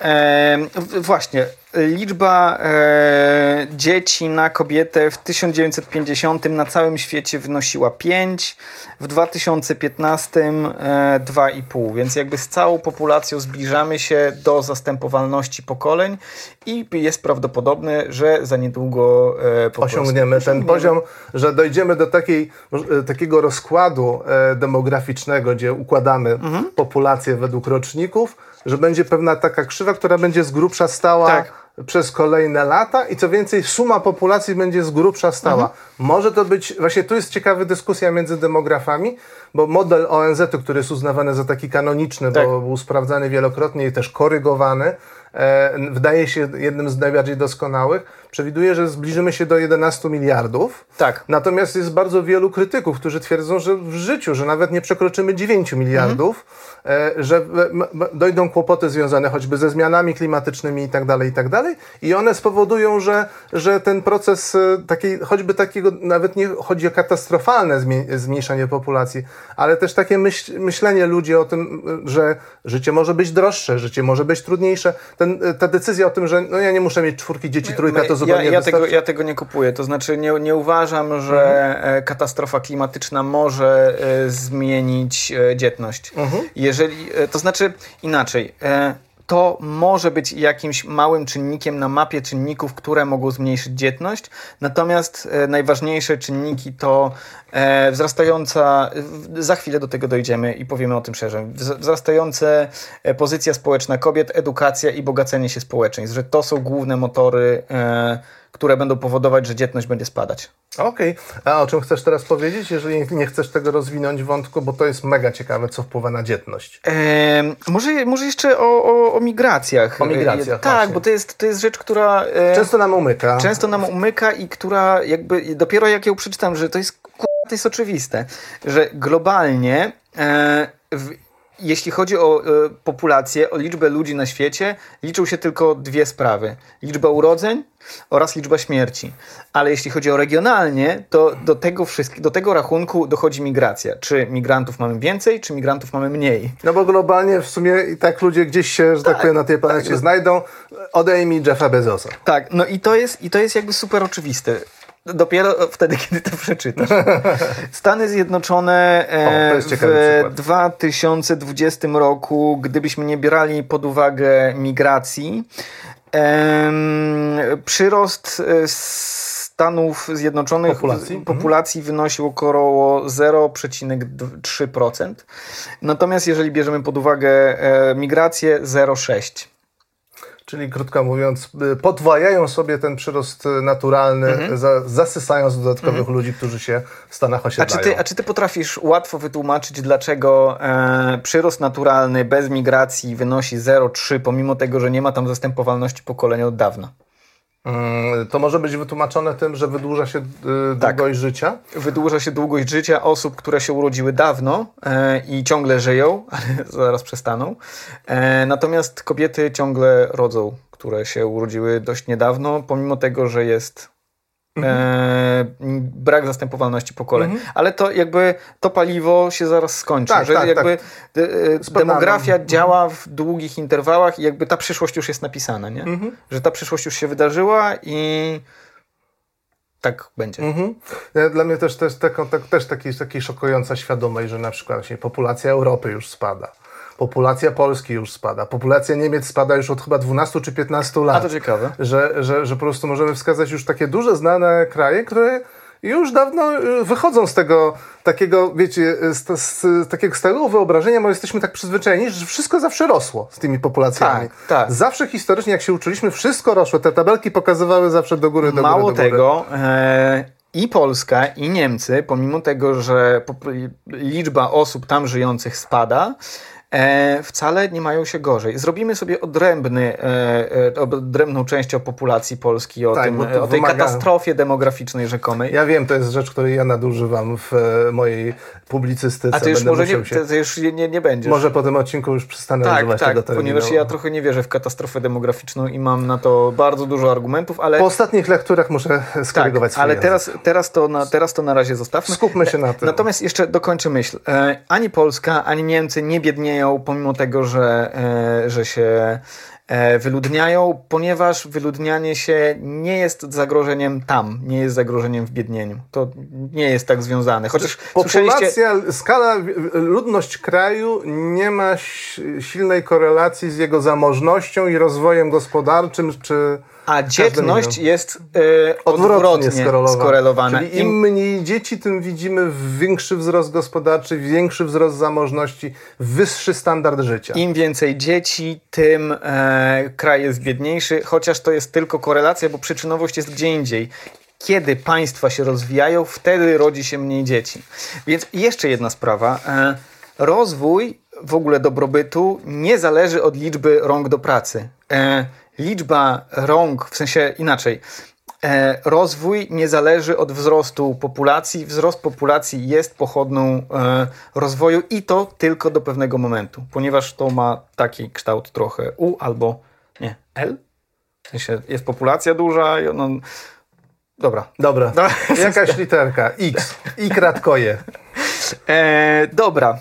E, właśnie, liczba e, dzieci na kobietę w 1950 na całym świecie wynosiła 5, w 2015 e, 2,5, więc jakby z całą populacją zbliżamy się do zastępowalności pokoleń i jest prawdopodobne, że za niedługo e, osiągniemy ten poziom, że dojdziemy do takiej, e, takiego rozkładu e, demograficznego, gdzie układamy mhm. populację według roczników, że będzie pewna taka krzywa, która będzie z grubsza stała tak. przez kolejne lata i co więcej, suma populacji będzie z grubsza stała. Mhm. Może to być, właśnie tu jest ciekawa dyskusja między demografami, bo model ONZ-u, który jest uznawany za taki kanoniczny, tak. bo był sprawdzany wielokrotnie i też korygowany, e, wydaje się jednym z najbardziej doskonałych, przewiduje, że zbliżymy się do 11 miliardów. Tak. Natomiast jest bardzo wielu krytyków, którzy twierdzą, że w życiu, że nawet nie przekroczymy 9 miliardów, mhm. e, że dojdą kłopoty związane choćby ze zmianami klimatycznymi i tak dalej, i tak dalej. I one spowodują, że, że ten proces e, takiej, choćby takiego, nawet nie chodzi o katastrofalne zmniejszenie populacji, ale też takie myśl, myślenie ludzi o tym, że życie może być droższe, życie może być trudniejsze. Ten, ta decyzja o tym, że no ja nie muszę mieć czwórki dzieci, trójka, to ja, ja tego, ja tego nie kupuję. To znaczy nie, nie uważam, że mhm. katastrofa klimatyczna może e, zmienić e, dzietność. Mhm. Jeżeli, to znaczy inaczej to może być jakimś małym czynnikiem na mapie czynników, które mogą zmniejszyć dzietność. Natomiast e, najważniejsze czynniki to e, wzrastająca, za chwilę do tego dojdziemy i powiemy o tym szerzej, wzrastająca e, pozycja społeczna kobiet, edukacja i bogacenie się społeczeństw, że to są główne motory które będą powodować, że dzietność będzie spadać. Okej. Okay. A o czym chcesz teraz powiedzieć, jeżeli nie chcesz tego rozwinąć wątku, bo to jest mega ciekawe, co wpływa na dzietność. Eee, może, może jeszcze o, o, o migracjach. O migracjach, Tak, właśnie. bo to jest, to jest rzecz, która... E, często nam umyka. Często nam umyka i która jakby, dopiero jak ją przeczytam, że to jest, to jest oczywiste, że globalnie e, w, jeśli chodzi o e, populację, o liczbę ludzi na świecie, liczą się tylko dwie sprawy. Liczba urodzeń oraz liczba śmierci. Ale jeśli chodzi o regionalnie, to do tego, do tego rachunku dochodzi migracja. Czy migrantów mamy więcej, czy migrantów mamy mniej? No bo globalnie w sumie i tak ludzie gdzieś się, że tak, tak powiem, na tej planecie tak. znajdą. Odejmij Jeffa Bezosa. Tak, no i to jest, i to jest jakby super oczywiste. Dopiero wtedy, kiedy to przeczytasz. *laughs* Stany Zjednoczone e, o, w 2020 roku, gdybyśmy nie brali pod uwagę migracji, przyrost e, Stanów Zjednoczonych populacji, populacji mhm. wynosił około 0,3%. Natomiast jeżeli bierzemy pod uwagę e, migrację 0,6%. Czyli krótko mówiąc, y, podwajają sobie ten przyrost naturalny, mhm. za, zasysając dodatkowych mhm. ludzi, którzy się w Stanach osiedlają. A czy ty, a czy ty potrafisz łatwo wytłumaczyć, dlaczego e, przyrost naturalny bez migracji wynosi 0,3, pomimo tego, że nie ma tam zastępowalności pokolenia od dawna? Mm, to może być wytłumaczone tym, że wydłuża się y, tak. długość życia? Wydłuża się długość życia osób, które się urodziły dawno e, i ciągle żyją, *laughs* ale zaraz przestaną. E, natomiast kobiety ciągle rodzą, które się urodziły dość niedawno, pomimo tego, że jest E, brak zastępowalności pokoleń. Ale to jakby to paliwo się zaraz skończy. Tak, że tak, jakby tak. e, Spadamy. demografia działa w długich interwałach i jakby ta przyszłość już jest napisana, nie? Mhm. Że ta przyszłość już się wydarzyła i tak będzie. Mhm. Dla mnie też, też, tak, też taki, taki szokująca świadomość, że na przykład właśnie populacja Europy już spada. Populacja Polski już spada. Populacja Niemiec spada już od chyba 12 czy 15 lat. A to ciekawe. że, że, że po prostu możemy wskazać już takie duże, znane kraje, które już dawno y, wychodzą z tego takiego, wiecie, z, z takiego stałego wyobrażenia, bo jesteśmy tak przyzwyczajeni, że wszystko zawsze rosło z tymi populacjami. Tak, tak. Zawsze historycznie, jak się uczyliśmy, wszystko rosło. Te tabelki pokazywały zawsze do góry, do Mało góry, do góry. tego, e, i Polska, i Niemcy, pomimo tego, że liczba osób tam żyjących spada, wcale nie mają się gorzej. Zrobimy sobie odrębny, e, e, odrębną część o populacji Polski, o, Tak, tym, o tej wymaga- katastrofie demograficznej rzekomej. Ja wiem, to jest rzecz, której ja nadużywam w e, mojej publicystyce. A ty już Będę może nie, się... ty, już nie, nie będziesz. Może po tym odcinku już przestanę tak, używać tak, tego terminu. ponieważ ja trochę nie wierzę w katastrofę demograficzną i mam na to bardzo dużo argumentów, ale Po ostatnich lekturach muszę skorygować tak, ale teraz, teraz, to na, teraz to na razie zostawmy. Skupmy się na tym. Natomiast jeszcze dokończę myśl. E, ani Polska, ani Niemcy nie biednieją, pomimo tego, że, e, że się e, wyludniają, ponieważ wyludnianie się nie jest zagrożeniem tam, nie jest zagrożeniem w biednieniu. To nie jest tak związane. Chociaż słyszeliście... Populacja, skala, ludność kraju nie ma silnej korelacji z jego zamożnością i rozwojem gospodarczym, czy A dzietność jest e, odwrotnie, skorelowana. skorelowana. Czyli im mniej dzieci, tym widzimy większy wzrost gospodarczy, większy wzrost zamożności, wyższy standard życia. Im więcej dzieci, tym e, kraj jest biedniejszy, chociaż to jest tylko korelacja, bo przyczynowość jest gdzie indziej. Kiedy państwa się rozwijają, wtedy rodzi się mniej dzieci. Więc jeszcze jedna sprawa. E, rozwój w ogóle dobrobytu nie zależy od liczby rąk do pracy. Liczba rąk, w sensie inaczej. E, rozwój nie zależy od wzrostu populacji. Wzrost populacji jest pochodną e, rozwoju i to tylko do pewnego momentu, ponieważ to ma taki kształt trochę U albo nie, L. W sensie jest populacja duża i ono... Dobra. Dobra, No. *laughs* jakaś literka, X, i kratkoje. E, dobra.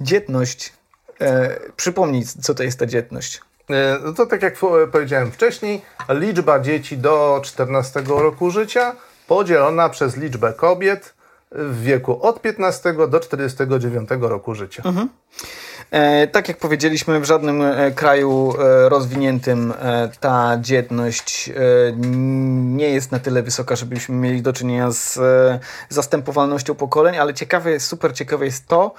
Dzietność. E, przypomnij, co to jest ta dzietność. E, No to tak jak w- powiedziałem wcześniej, liczba dzieci do 14 roku życia podzielona przez liczbę kobiet w wieku od 15 do 49 roku życia. E, tak jak powiedzieliśmy, w żadnym e, kraju e, rozwiniętym e, ta dzietność e, nie jest na tyle wysoka, żebyśmy mieli do czynienia z e, zastępowalnością pokoleń, ale ciekawe super ciekawe jest to,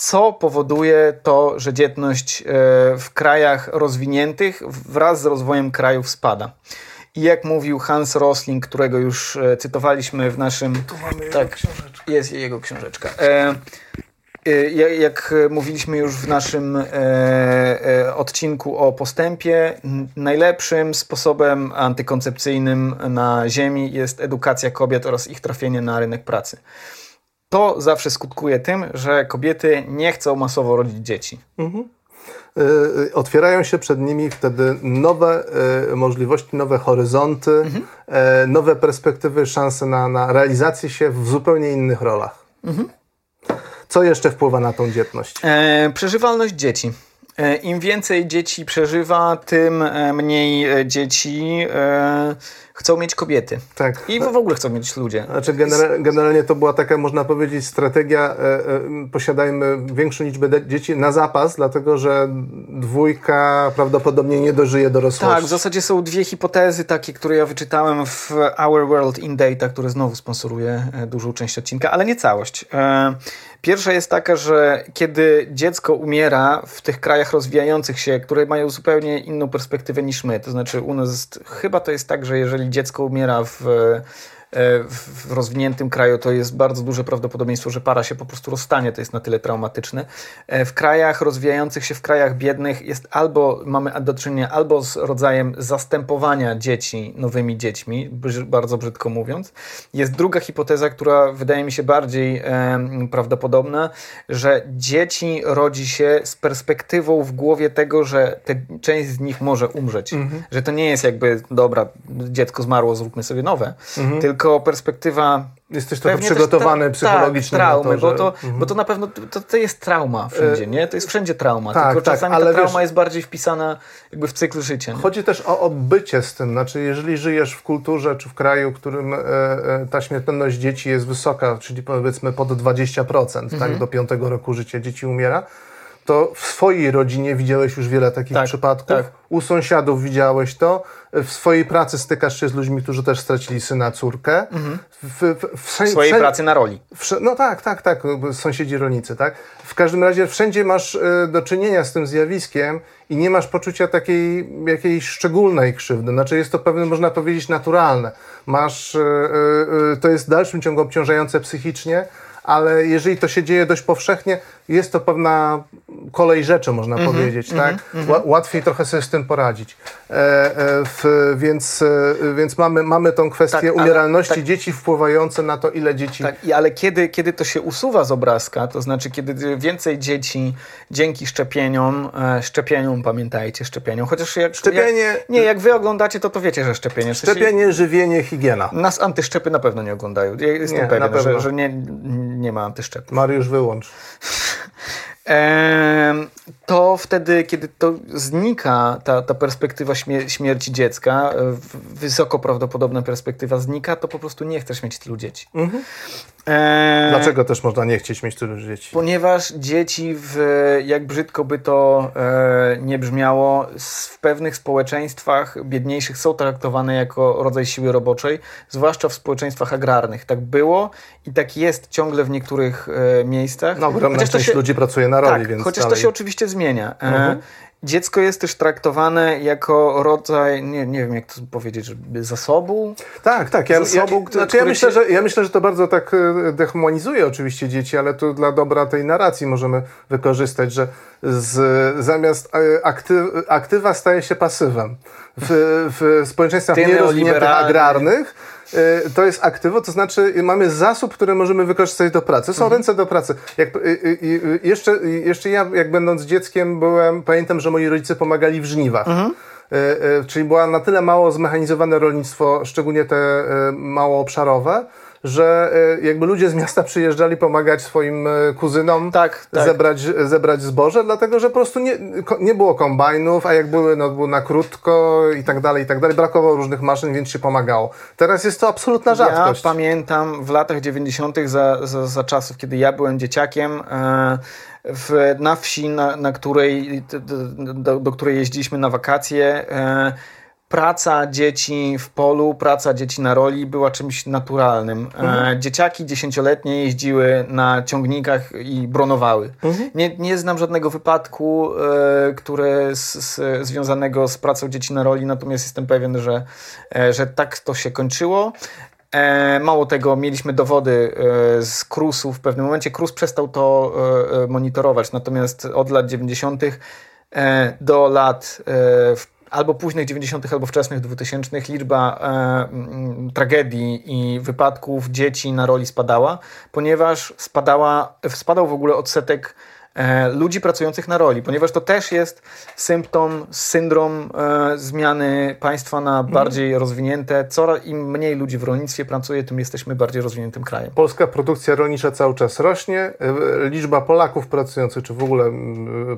co powoduje to, że dzietność e, w krajach rozwiniętych wraz z rozwojem krajów spada. I jak mówił Hans Rosling, którego już e, cytowaliśmy w naszym. tak, jest jego książeczka. E, e, ja- jak mówiliśmy już w naszym e, odcinku o postępie, najlepszym sposobem antykoncepcyjnym na Ziemi jest edukacja kobiet oraz ich trafienie na rynek pracy. To zawsze skutkuje tym, że kobiety nie chcą masowo rodzić dzieci. Y, y, Otwierają się przed nimi wtedy nowe y, możliwości, nowe horyzonty, Mhm. e, nowe perspektywy, szanse na, na realizację się w zupełnie innych rolach. Mhm. Co jeszcze wpływa na tą dzietność? E, przeżywalność dzieci. E, Im więcej dzieci przeżywa, tym e, mniej dzieci chcą mieć kobiety. Tak. I w ogóle chcą mieć ludzie. Znaczy genera- generalnie to była taka, można powiedzieć, strategia, e, e, posiadajmy większą liczbę de- dzieci na zapas, dlatego że dwójka prawdopodobnie nie dożyje dorosłości. Tak, w zasadzie są dwie hipotezy takie, które ja wyczytałem w Our World in Data, które znowu sponsoruje e, dużą część odcinka, ale nie całość. E, Pierwsza jest taka, że kiedy dziecko umiera w tych krajach rozwijających się, które mają zupełnie inną perspektywę niż my, to znaczy u nas chyba to jest tak, że jeżeli dziecko umiera w w rozwiniętym kraju to jest bardzo duże prawdopodobieństwo, że para się po prostu rozstanie, to jest na tyle traumatyczne. W krajach rozwijających się, w krajach biednych jest albo, mamy do czynienia albo z rodzajem zastępowania dzieci nowymi dziećmi, bardzo brzydko mówiąc. Jest druga hipoteza, która wydaje mi się bardziej e, prawdopodobna, że dzieci rodzi się z perspektywą w głowie tego, że te, część z nich może umrzeć. Mhm. Że to nie jest jakby, dobra, dziecko zmarło, zróbmy sobie nowe, mhm. tylko perspektywa Jesteś trochę przygotowany ta, psychologicznie tak, traumy, to, że... bo, to, mhm. bo to na pewno to, to jest trauma wszędzie, nie? To jest wszędzie trauma, tak, tylko tak, czasami ale ta trauma wiesz, jest bardziej wpisana jakby w cykl życia. Nie? Chodzi też o, o bycie z tym, znaczy jeżeli żyjesz w kulturze czy w kraju, w którym e, e, ta śmiertelność dzieci jest wysoka, czyli powiedzmy pod 20%, tak? mhm. tak, do piątego roku życia dzieci umiera, to w swojej rodzinie widziałeś już wiele takich tak, przypadków. Tak. U sąsiadów widziałeś to. W swojej pracy stykasz się z ludźmi, którzy też stracili syna, córkę. Mhm. W, w, w, w, swojej pracy na roli. no tak, tak, tak. Sąsiedzi rolnicy, tak. W każdym razie wszędzie masz y, do czynienia z tym zjawiskiem i nie masz poczucia takiej jakiejś szczególnej krzywdy. Znaczy jest to pewne, można powiedzieć, naturalne. Masz, y, y, to jest w dalszym ciągu obciążające psychicznie, ale jeżeli to się dzieje dość powszechnie, jest to pewna kolej rzeczy, można mm -hmm, powiedzieć, mm -hmm, tak? Mm -hmm. Łatwiej trochę sobie z tym poradzić. E, e, w, więc e, więc mamy, mamy tą kwestię tak, umieralności tak, dzieci wpływające na to, ile dzieci... Tak, ale kiedy, kiedy to się usuwa z obrazka, to znaczy kiedy więcej dzieci dzięki szczepieniom, e, szczepieniom, pamiętajcie, szczepieniom, chociaż jak... Szczepienie... Jak, nie, jak wy oglądacie, to to wiecie, że szczepienie... Szczepienie, żywienie, higiena. Nas antyszczepy na pewno nie oglądają. Jestem nie, pewien, że, że nie, nie ma antyszczepów. Mariusz, wyłącz. *laughs* and to wtedy, kiedy to znika, ta, ta perspektywa śmierci dziecka, e, wysoko prawdopodobna perspektywa znika, to po prostu nie chcesz mieć tylu dzieci. Mhm. E... Dlaczego też można nie chcieć mieć tylu dzieci? Ponieważ dzieci, w, jak brzydko by to e, nie brzmiało, w pewnych społeczeństwach biedniejszych są traktowane jako rodzaj siły roboczej, zwłaszcza w społeczeństwach agrarnych. Tak było i tak jest ciągle w niektórych e, miejscach. No, ogromna chociaż część się, ludzi pracuje na roli, tak, więc chociaż dalej... to się oczywiście zmienia. E, mhm. Dziecko jest też traktowane jako rodzaj, nie, nie wiem jak to powiedzieć, zasobu? Tak, tak. Ja, zasobu, ja, który, znaczy ja, myślę, że, ja myślę, że to bardzo tak e, dehumanizuje oczywiście dzieci, ale to dla dobra tej narracji możemy wykorzystać, że z, zamiast e, aktyw, aktywa staje się pasywem. W, w społeczeństwach nierozwiniętych agrarnych to jest aktywo, to znaczy mamy zasób, który możemy wykorzystać do pracy. Są mhm. ręce do pracy. Jak, y, y, jeszcze, jeszcze ja, jak będąc dzieckiem, byłem, pamiętam, że moi rodzice pomagali w żniwach. Mhm. Czyli była na tyle mało zmechanizowane rolnictwo, szczególnie te mało obszarowe, że e, jakby ludzie z miasta przyjeżdżali pomagać swoim e, kuzynom tak, tak. Zebrać, zebrać zboże, dlatego że po prostu nie, nie było kombajnów, a jak były, no było na krótko i tak dalej, i tak dalej. Brakowało różnych maszyn, więc się pomagało. Teraz jest to absolutna rzadkość. Ja pamiętam w latach 90. Za, za, za czasów, kiedy ja byłem dzieciakiem, e, w, na wsi, na, na której, do, do, do której jeździliśmy na wakacje, praca dzieci w polu, praca dzieci na roli była czymś naturalnym. Mhm. E, dzieciaki dziesięcioletnie jeździły na ciągnikach i bronowały. Mhm. Nie, nie znam żadnego wypadku, e, który z, z, związanego z pracą dzieci na roli, natomiast jestem pewien, że, e, że tak to się kończyło. E, mało tego, mieliśmy dowody e, z Krusu. W pewnym momencie Krus przestał to monitorować, natomiast od lat 90. do lat w albo późnych 90., albo wczesnych 2000 liczba e, tragedii i wypadków dzieci na roli spadała, ponieważ spadała, spadał w ogóle odsetek ludzi pracujących na roli, ponieważ to też jest symptom, syndrom e, zmiany państwa na mhm. bardziej rozwinięte. Coraz im mniej ludzi w rolnictwie pracuje, tym jesteśmy bardziej rozwiniętym krajem. Polska produkcja rolnicza cały czas rośnie. E, liczba Polaków pracujących, czy w ogóle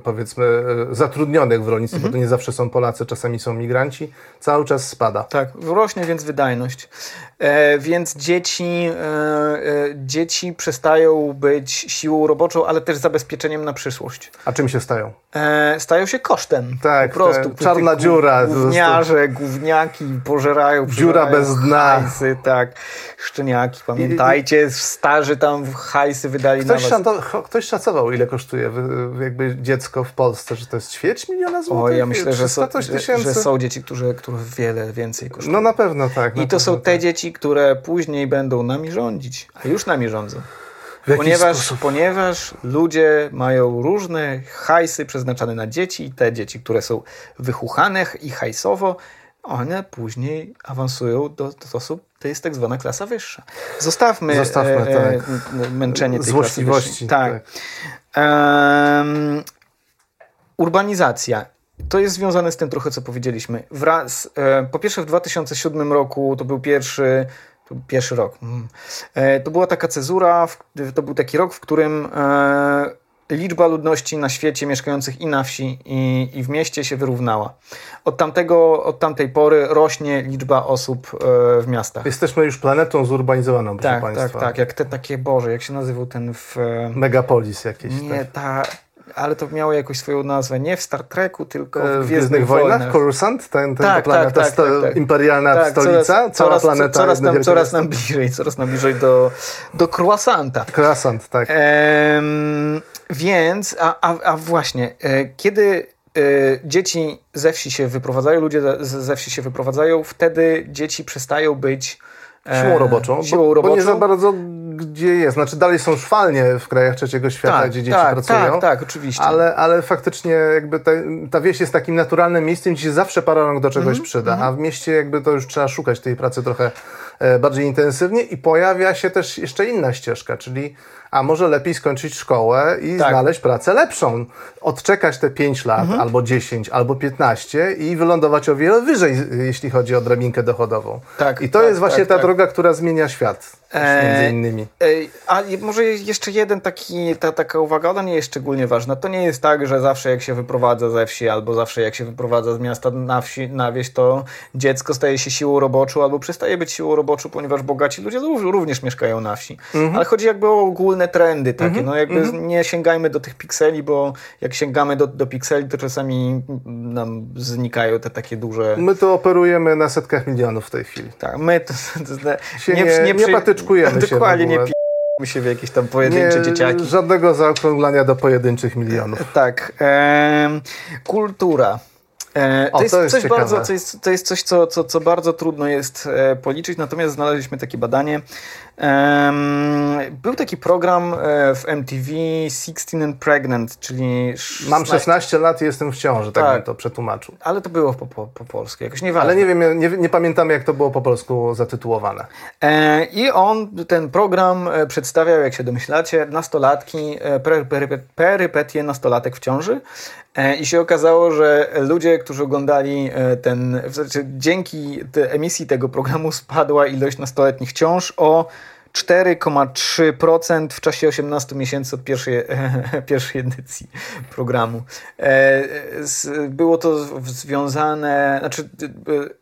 powiedzmy zatrudnionych w rolnictwie, mhm. bo to nie zawsze są Polacy, czasami są migranci, cały czas spada. Tak, rośnie więc wydajność. E, więc dzieci, e, e, dzieci przestają być siłą roboczą, ale też zabezpieczeniem na na przyszłość. A czym się stają? E, stają się kosztem. Tak, po prostu. czarna dziura. Gówniarze, gówniaki pożerają. Dziura bez dna. Hajsy, tak. Szczeniaki, pamiętajcie, starzy tam hajsy wydali Ktoś, na was. ktoś szacował, ile kosztuje jakby dziecko w Polsce, że to jest ćwierć miliona złotych? O, ja myślę, że 300 są, coś że, że są dzieci, które, które wiele więcej kosztują. No na pewno tak. I to są te tak. dzieci, które później będą nami rządzić, a już nami rządzą. Ponieważ, ponieważ ludzie mają różne hajsy przeznaczone na dzieci i te dzieci, które są wychuchane i hajsowo, one później awansują do, do osób, to jest tak zwana klasa wyższa. Zostawmy, Zostawmy, e, tak. męczenie tej Złośliwości, wyższej. tak. Em, urbanizacja. To jest związane z tym trochę, co powiedzieliśmy. Wraz, e, po pierwsze w 2007 roku to był pierwszy, pierwszy rok. mm. E, to była taka cezura, to był taki rok, w którym e, liczba ludności na świecie mieszkających i na wsi, i, i w mieście się wyrównała. Od, tamtego, od tamtej pory rośnie liczba osób e, w miastach. Jesteśmy już planetą zurbanizowaną, proszę Tak, Państwa. tak, tak. Jak te takie, Boże, jak się nazywał ten w... Megapolis jakieś. nie, tak. ta. Ale to miało jakąś swoją nazwę. Nie w Star Treku, tylko E, w W Gwiezdnych Wojnach. Coruscant, ten, ten Tak, planeta, tak, tak, tak, tak. imperialna Tak, stolica, coraz, cała coraz, planeta. coraz, nam, coraz nam bliżej, coraz nam bliżej do, do croissanta. Croissant, tak. Em, więc, a, a, a właśnie, e, kiedy e, dzieci ze wsi się wyprowadzają, ludzie ze, ze wsi się wyprowadzają, wtedy dzieci przestają być e, Siłą roboczą, Siłą bo, roboczą. bo nie za bardzo gdzie jest. Znaczy dalej są szwalnie w krajach trzeciego świata, tak, gdzie dzieci tak, pracują. Tak, tak, oczywiście. Ale, ale faktycznie jakby ta, ta wieś jest takim naturalnym miejscem, gdzie się zawsze para rąk do czegoś Mhm, przyda, a w mieście jakby to już trzeba szukać tej pracy trochę e, bardziej intensywnie i pojawia się też jeszcze inna ścieżka, czyli a może lepiej skończyć szkołę i Tak. znaleźć pracę lepszą. Odczekać te 5 lat, Mhm. albo 10, albo 15 i wylądować o wiele wyżej, jeśli chodzi o drabinkę dochodową. Tak, I to tak, jest właśnie tak, ta tak. droga, która zmienia świat. Eee, między innymi. Ej, A może jeszcze jeden taki, ta, taka uwaga, ona nie jest szczególnie ważna. To nie jest tak, że zawsze jak się wyprowadza ze wsi, albo zawsze jak się wyprowadza z miasta na, wsi, na wieś, to dziecko staje się siłą roboczą, albo przestaje być siłą roboczą, ponieważ bogaci ludzie ró- również mieszkają na wsi. Mhm. Ale chodzi jakby o ogólne trendy takie. No jakby nie sięgajmy do tych pikseli, bo jak sięgamy do, do pikseli, to czasami nam znikają te takie duże... My tu operujemy na setkach milionów w tej chwili. Tak, my to, to, to, nie- nie patyczkujemy się w Dokładnie, nie pijemy się w jakieś tam pojedyncze Nie, dzieciaki. Żadnego zaokrąglania do pojedynczych milionów. Tak. em, kultura. E, to, O, jest to jest coś ciekawe. bardzo, to, jest, to jest coś, co, co, co bardzo trudno jest e, policzyć, natomiast znaleźliśmy takie badanie. Był taki program e, w MTV 16 and Pregnant, czyli Mam 16 16 lat i jestem w ciąży, tak, Tak. bym to przetłumaczył. Ale to było po, po, po polsku, jakoś nieważne. Ale nie wiem, nie, nie pamiętamy jak to było po polsku zatytułowane. E, I on, ten program e, przedstawiał, jak się domyślacie, nastolatki, pery, pery, perypetie nastolatek w ciąży. I się okazało, że ludzie, którzy oglądali ten, w znaczy dzięki te emisji tego programu spadła ilość nastoletnich ciąż o 4,3% w czasie 18 miesięcy od pierwszej, *laughs* pierwszej edycji programu. E, Było to związane, znaczy e,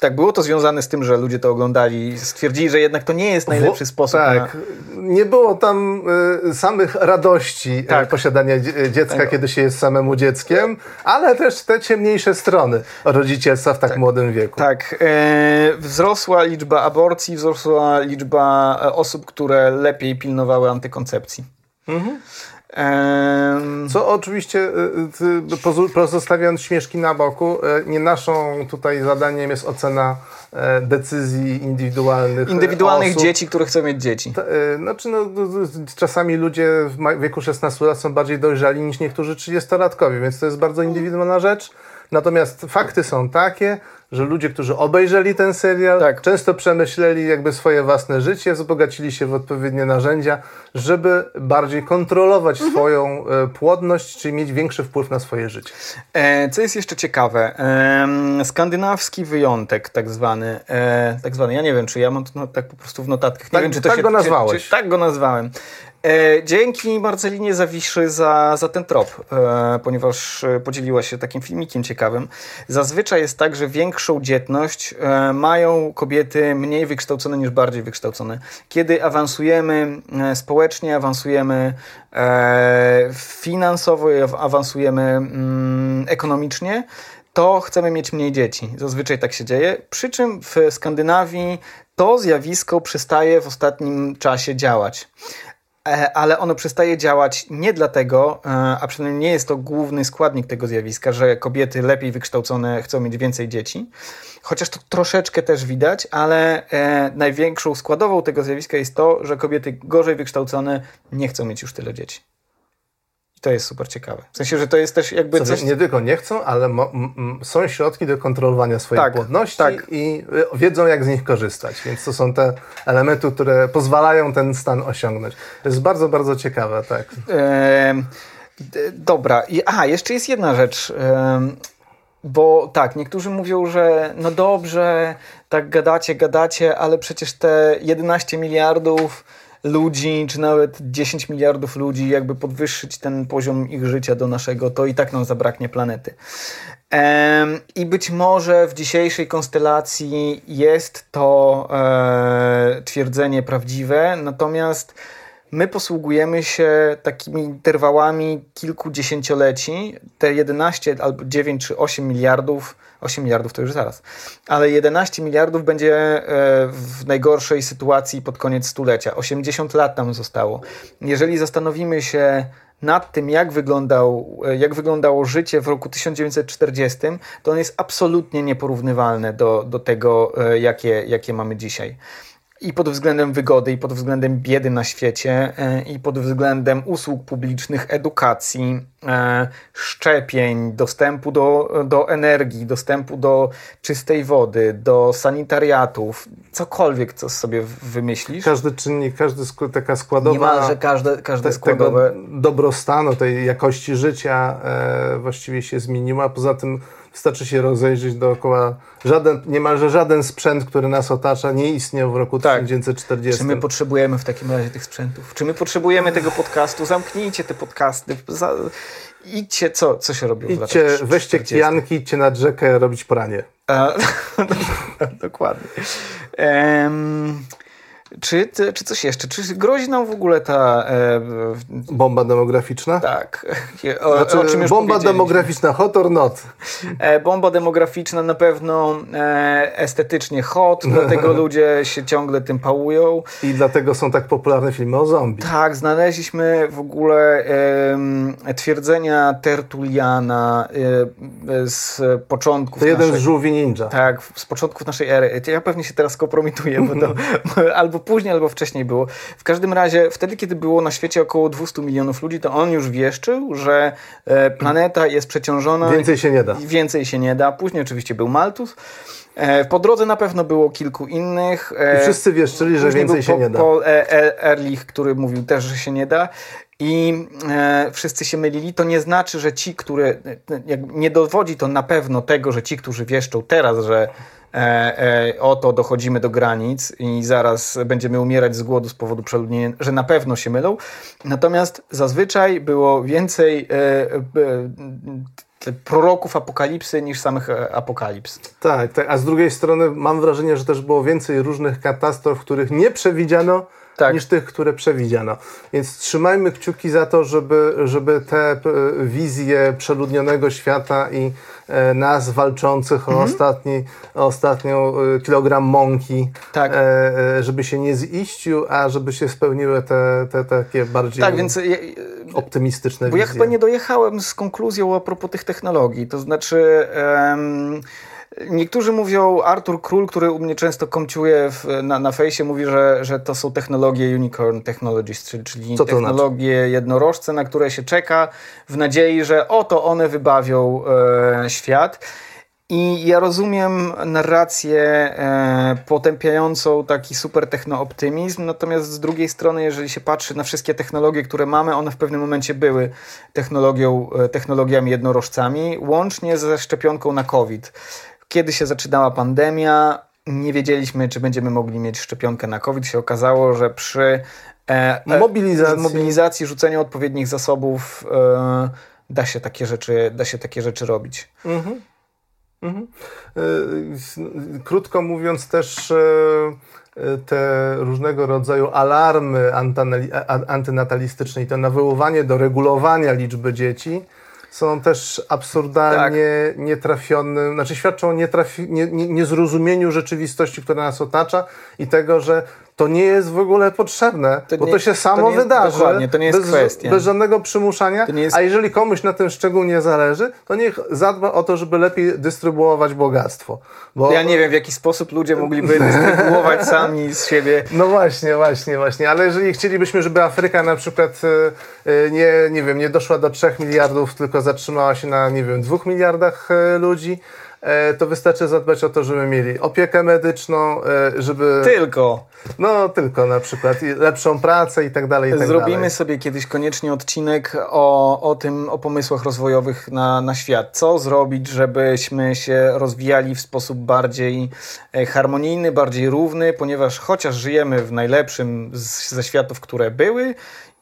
tak, było to związane z tym, że ludzie to oglądali i stwierdzili, że jednak to nie jest najlepszy Wo- sposób Tak. na... Nie było tam y, samych radości Tak. y, posiadania dzie- dziecka, Tak. kiedy się jest samemu dzieckiem, ale też te ciemniejsze strony rodzicielstwa w tak, młodym wieku. Tak, e, wzrosła liczba aborcji, wzrosła liczba e, osób, które lepiej pilnowały antykoncepcji. Mhm. Co oczywiście, y, y, pozu- pozostawiając śmieszki na boku, y, nie naszą tutaj zadaniem jest ocena e, decyzji indywidualnych e, indywidualnych osób. dzieci, które chcą mieć dzieci. Y, Znaczy, no, d- czasami ludzie w wieku 16 lat są bardziej dojrzali niż niektórzy 30-latkowie, więc to jest bardzo indywidualna rzecz. Natomiast fakty są takie, że ludzie, którzy obejrzeli ten serial, Tak. często przemyśleli jakby swoje własne życie, wzbogacili się w odpowiednie narzędzia, żeby bardziej kontrolować Mhm. swoją e, płodność, czyli mieć większy wpływ na swoje życie. E, co jest jeszcze ciekawe, em, skandynawski wyjątek, tak zwany, e, tak zwany, ja nie wiem, czy ja mam to no, tak po prostu w notatkach, nie Tak- wiem, czy to tak się, go czy- nazwałeś. Czy, tak go nazwałem. E, dzięki Marcelinie Zawiszy za, za ten trop, e, ponieważ e, podzieliła się takim filmikiem ciekawym. Zazwyczaj jest tak, że większą dzietność mają kobiety mniej wykształcone niż bardziej wykształcone. Kiedy awansujemy społecznie, awansujemy finansowo, awansujemy mm, ekonomicznie, to chcemy mieć mniej dzieci. Zazwyczaj tak się dzieje. Przy czym w Skandynawii to zjawisko przestaje w ostatnim czasie działać. E, ale ono przestaje działać nie dlatego, e, a przynajmniej nie jest to główny składnik tego zjawiska, że kobiety lepiej wykształcone chcą mieć więcej dzieci, chociaż to troszeczkę też widać, ale e, największą składową tego zjawiska jest to, że kobiety gorzej wykształcone nie chcą mieć już tyle dzieci. I to jest super ciekawe. W sensie, że to jest też jakby coś... Nie tylko nie chcą, ale są środki do kontrolowania swojej tak, płodności tak. i y, wiedzą, jak z nich korzystać. Więc to są te elementy, które pozwalają ten stan osiągnąć. To jest bardzo, bardzo ciekawe, tak. dobra. I, aha, jeszcze jest jedna rzecz. bo tak, niektórzy mówią, że no dobrze, tak gadacie, gadacie, ale przecież te 11 miliardów ludzi, czy nawet 10 miliardów ludzi, jakby podwyższyć ten poziom ich życia do naszego, to i tak nam zabraknie planety. I być może w dzisiejszej konstelacji jest to e, twierdzenie prawdziwe, natomiast my posługujemy się takimi interwałami kilkudziesięcioleci. Te 11 albo 9 czy 8 miliardów 8 miliardów to już zaraz. Ale 11 miliardów będzie e, w najgorszej sytuacji pod koniec stulecia. 80 lat nam zostało. Jeżeli zastanowimy się nad tym, jak, wyglądał, e, jak wyglądało życie w roku 1940, to on jest absolutnie nieporównywalne do, do tego, e, jakie, jakie mamy dzisiaj i pod względem wygody, i pod względem biedy na świecie, e, i pod względem usług publicznych, edukacji, e, szczepień, dostępu do, do energii, dostępu do czystej wody, do sanitariatów, cokolwiek, co sobie wymyślisz. Każdy czynnik, każdy taka składowa. Niemalże każde, każde składowe. dobrostanu, tej jakości życia e, właściwie się zmieniła. Poza tym Wystarczy się rozejrzeć dookoła. Żaden, niemalże żaden sprzęt, który nas otacza, nie istniał w roku tak. 1940. Czy my potrzebujemy w takim razie tych sprzętów? Czy my potrzebujemy tego podcastu? Zamknijcie te podcasty. Za... Idźcie, co, co się robi Idźcie, weźcie kijanki, idźcie nad rzekę robić pranie. A, *laughs* dokładnie. Um, czy, czy coś jeszcze? Czy grozi nam w ogóle ta... E, bomba demograficzna? Tak. O, znaczy, o czym już bomba demograficzna, hot or not? E, bomba demograficzna na pewno e, estetycznie hot, *laughs* dlatego ludzie się ciągle tym pałują. I dlatego są tak popularne filmy o zombie. Tak, znaleźliśmy w ogóle twierdzenia Tertuliana e, z początków To jeden naszej, z żółwi ninja. Tak, z początków naszej ery. Ja pewnie się teraz kompromituję, bo to *laughs* albo później, albo wcześniej było. W każdym razie, wtedy, kiedy było na świecie około 200 milionów ludzi, to on już wieszczył, że e, planeta jest przeciążona. Więcej się nie da. Więcej się nie da. Później oczywiście był Malthus. E, po drodze na pewno było kilku innych. E, I wszyscy wieszczyli, że więcej się nie da. Paul Ehrlich, który mówił też, że się nie da. I e, wszyscy się mylili. To nie znaczy, że ci, które. nie dowodzi to na pewno tego, że ci, którzy wieszczą teraz, że E, e, oto dochodzimy do granic i zaraz będziemy umierać z głodu z powodu przeludnienia, że na pewno się mylą. Natomiast zazwyczaj było więcej e, proroków apokalipsy niż samych apokalips. Tak, tak, a z drugiej strony mam wrażenie, że też było więcej różnych katastrof, których nie przewidziano, tak. niż tych, które przewidziano. Więc trzymajmy kciuki za to, żeby, żeby te wizje przeludnionego świata i E, nas walczących mhm. o, ostatni, o ostatnią e, kilogram mąki, tak. E, żeby się nie ziścił, a żeby się spełniły te, te takie bardziej tak, więc optymistyczne bo wizje. ja chyba nie dojechałem z konkluzją a propos tych technologii. To znaczy... Um, Niektórzy mówią, Artur Król, który u mnie często komciuje w, na, na fejsie, mówi, że, że to są technologie Unicorn Technologies, czyli, czyli technologie znaczy? jednorożce, na które się czeka w nadziei, że oto one wybawią e, świat. I ja rozumiem narrację e, potępiającą taki super technooptymizm, natomiast z drugiej strony, jeżeli się patrzy na wszystkie technologie, które mamy, one w pewnym momencie były technologią, e, technologiami jednorożcami, łącznie ze szczepionką na COVID kiedy się zaczynała pandemia, nie wiedzieliśmy, czy będziemy mogli mieć szczepionkę na COVID. Się okazało, że przy e, e, Mobilizacji. mobilizacji, rzuceniu odpowiednich zasobów e, da, się takie rzeczy, da się takie rzeczy robić. Mhm. Mhm. Y, Krótko mówiąc, też e, e, te różnego rodzaju alarmy antynatalistyczne i to nawoływanie do regulowania liczby dzieci są też absurdalnie nietrafionym, znaczy świadczą o nietrafi- nie, nie, niezrozumieniu rzeczywistości, która nas otacza i tego, że to nie jest w ogóle potrzebne, To bo nie- to się to samo nie- wydarzy. dokładnie, to nie jest bez, kwestia. bez żadnego przymuszania, To jest- a jeżeli komuś na tym szczególnie zależy, to niech zadba o to, żeby lepiej dystrybuować bogactwo. Bo, Ja nie wiem, w jaki sposób ludzie mogliby *laughs* dystrybuować sami z siebie. No właśnie, właśnie, właśnie. Ale jeżeli chcielibyśmy, żeby Afryka na przykład e, e, nie, nie wiem, nie doszła do 3 miliardów, tylko zatrzymała się na, nie wiem, 2 miliardach e, ludzi, to wystarczy zadbać o to, żeby mieli opiekę medyczną, e, żeby... Tylko No tylko na przykład i lepszą pracę i tak dalej, i tak zrobimy dalej. sobie kiedyś koniecznie odcinek o, o tym, o pomysłach rozwojowych na, na świat. Co zrobić, żebyśmy się rozwijali w sposób bardziej e, harmonijny, bardziej równy, ponieważ chociaż żyjemy w najlepszym z, ze światów, które były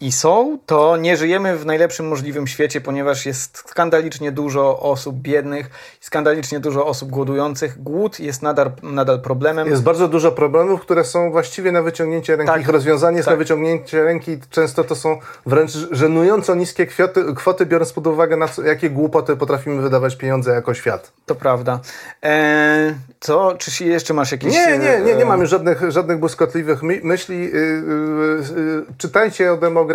i są, to nie żyjemy w najlepszym możliwym świecie, ponieważ jest skandalicznie dużo osób biednych, skandalicznie dużo osób głodujących. Głód jest nadal, nadal problemem. Jest bardzo dużo problemów, które są właściwie na wyciągnięcie ręki. Tak. Ich rozwiązanie jest Tak. na wyciągnięcie ręki. Często to są wręcz żenująco niskie kwoty, kwoty biorąc pod uwagę, na co, jakie głupoty potrafimy wydawać pieniądze jako świat. To prawda. E, co? Czy się jeszcze masz jakieś... Nie, nie, nie, nie e, mam już żadnych, żadnych błyskotliwych my, myśli. Yy, yy, yy, czytajcie o demografii,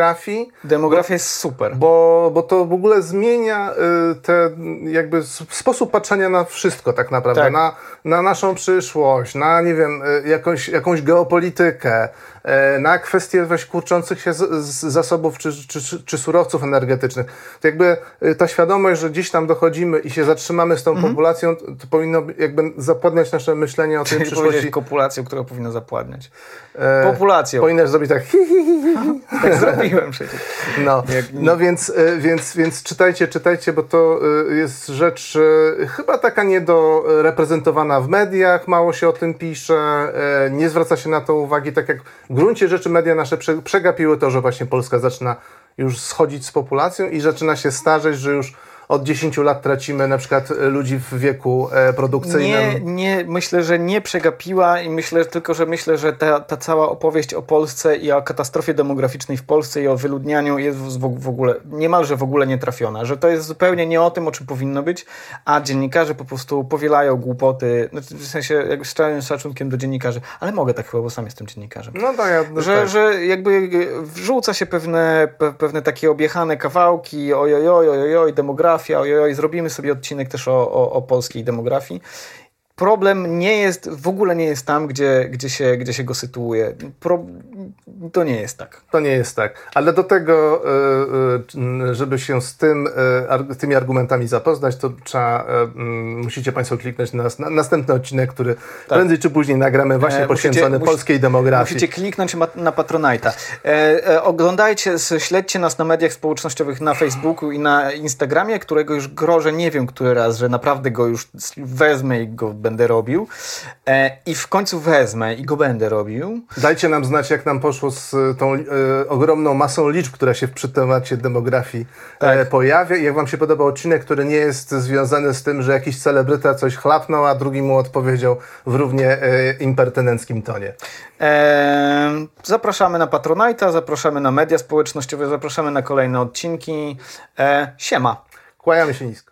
Demografia jest super. bo, bo to w ogóle zmienia yy, te, jakby sposób patrzenia na wszystko tak naprawdę. Tak. Na, na naszą przyszłość, na nie wiem, yy, jakąś, jakąś geopolitykę, yy, na kwestie właśnie kurczących się z, z zasobów czy, czy, czy, czy surowców energetycznych. To jakby ta świadomość, że gdzieś tam dochodzimy i się zatrzymamy z tą Mhm. populacją, to, to powinno jakby zapładniać nasze myślenie o tej przyszłości. kopulacją, która powinna zapładniać. E, Populacją. Zrobić tak. hi, hi, hi, hi. Tak zrobiłem przecież. No, no więc, e, więc, więc czytajcie, czytajcie, bo to e, jest rzecz e, chyba taka niedoreprezentowana w mediach, mało się o tym pisze, nie zwraca się na to uwagi, tak jak w gruncie rzeczy media nasze prze- przegapiły to, że właśnie Polska zaczyna już schodzić z populacją i zaczyna się starzeć, że już od 10 lat tracimy na przykład e, ludzi w wieku e, produkcyjnym. Nie, nie, myślę, że nie przegapiła i myślę tylko, że myślę, że ta, ta cała opowieść o Polsce i o katastrofie demograficznej w Polsce i o wyludnianiu jest w, w ogóle, niemalże w ogóle nietrafiona, że to jest zupełnie nie o tym, o czym powinno być, a dziennikarze po prostu powielają głupoty, znaczy w sensie jakby z całym szacunkiem do dziennikarzy, ale mogę tak chyba, bo sam jestem dziennikarzem. No tak, ja, Że, tak. że jakby wrzuca się pewne, pe, pewne takie objechane kawałki, ojojoj, ojojoj, demografia, ojojoj, zrobimy sobie odcinek też o, o, o polskiej demografii. Problem nie jest, w ogóle nie jest tam, gdzie, gdzie, się, gdzie się go sytuuje. Pro, to nie jest tak. To nie jest tak. Ale do tego, e, e, żeby się z tym, e, tymi argumentami zapoznać, to trzeba, mm, musicie Państwo kliknąć na, nas- na następny odcinek, który prędzej czy później nagramy właśnie Tak. Poświęcony musicie- polskiej demografii. Musicie kliknąć na Patronite'a. Oglądajcie, śledźcie nas na mediach społecznościowych, na Facebooku i na Instagramie, którego już grożę, nie wiem który raz, że naprawdę go już wezmę i go będę robił. E, I w końcu wezmę i go będę robił. Dajcie nam znać, jak nam poszło z e, tą e, ogromną masą liczb, która się przy temacie demografii Tak. pojawia. I jak Wam się podobał odcinek, który nie jest związany z tym, że jakiś celebryta coś chlapnął, a drugi mu odpowiedział w równie e, impertynenckim tonie. Zapraszamy na Patronite'a, zapraszamy na media społecznościowe, zapraszamy na kolejne odcinki. E, siema. Kłaniamy się nisko.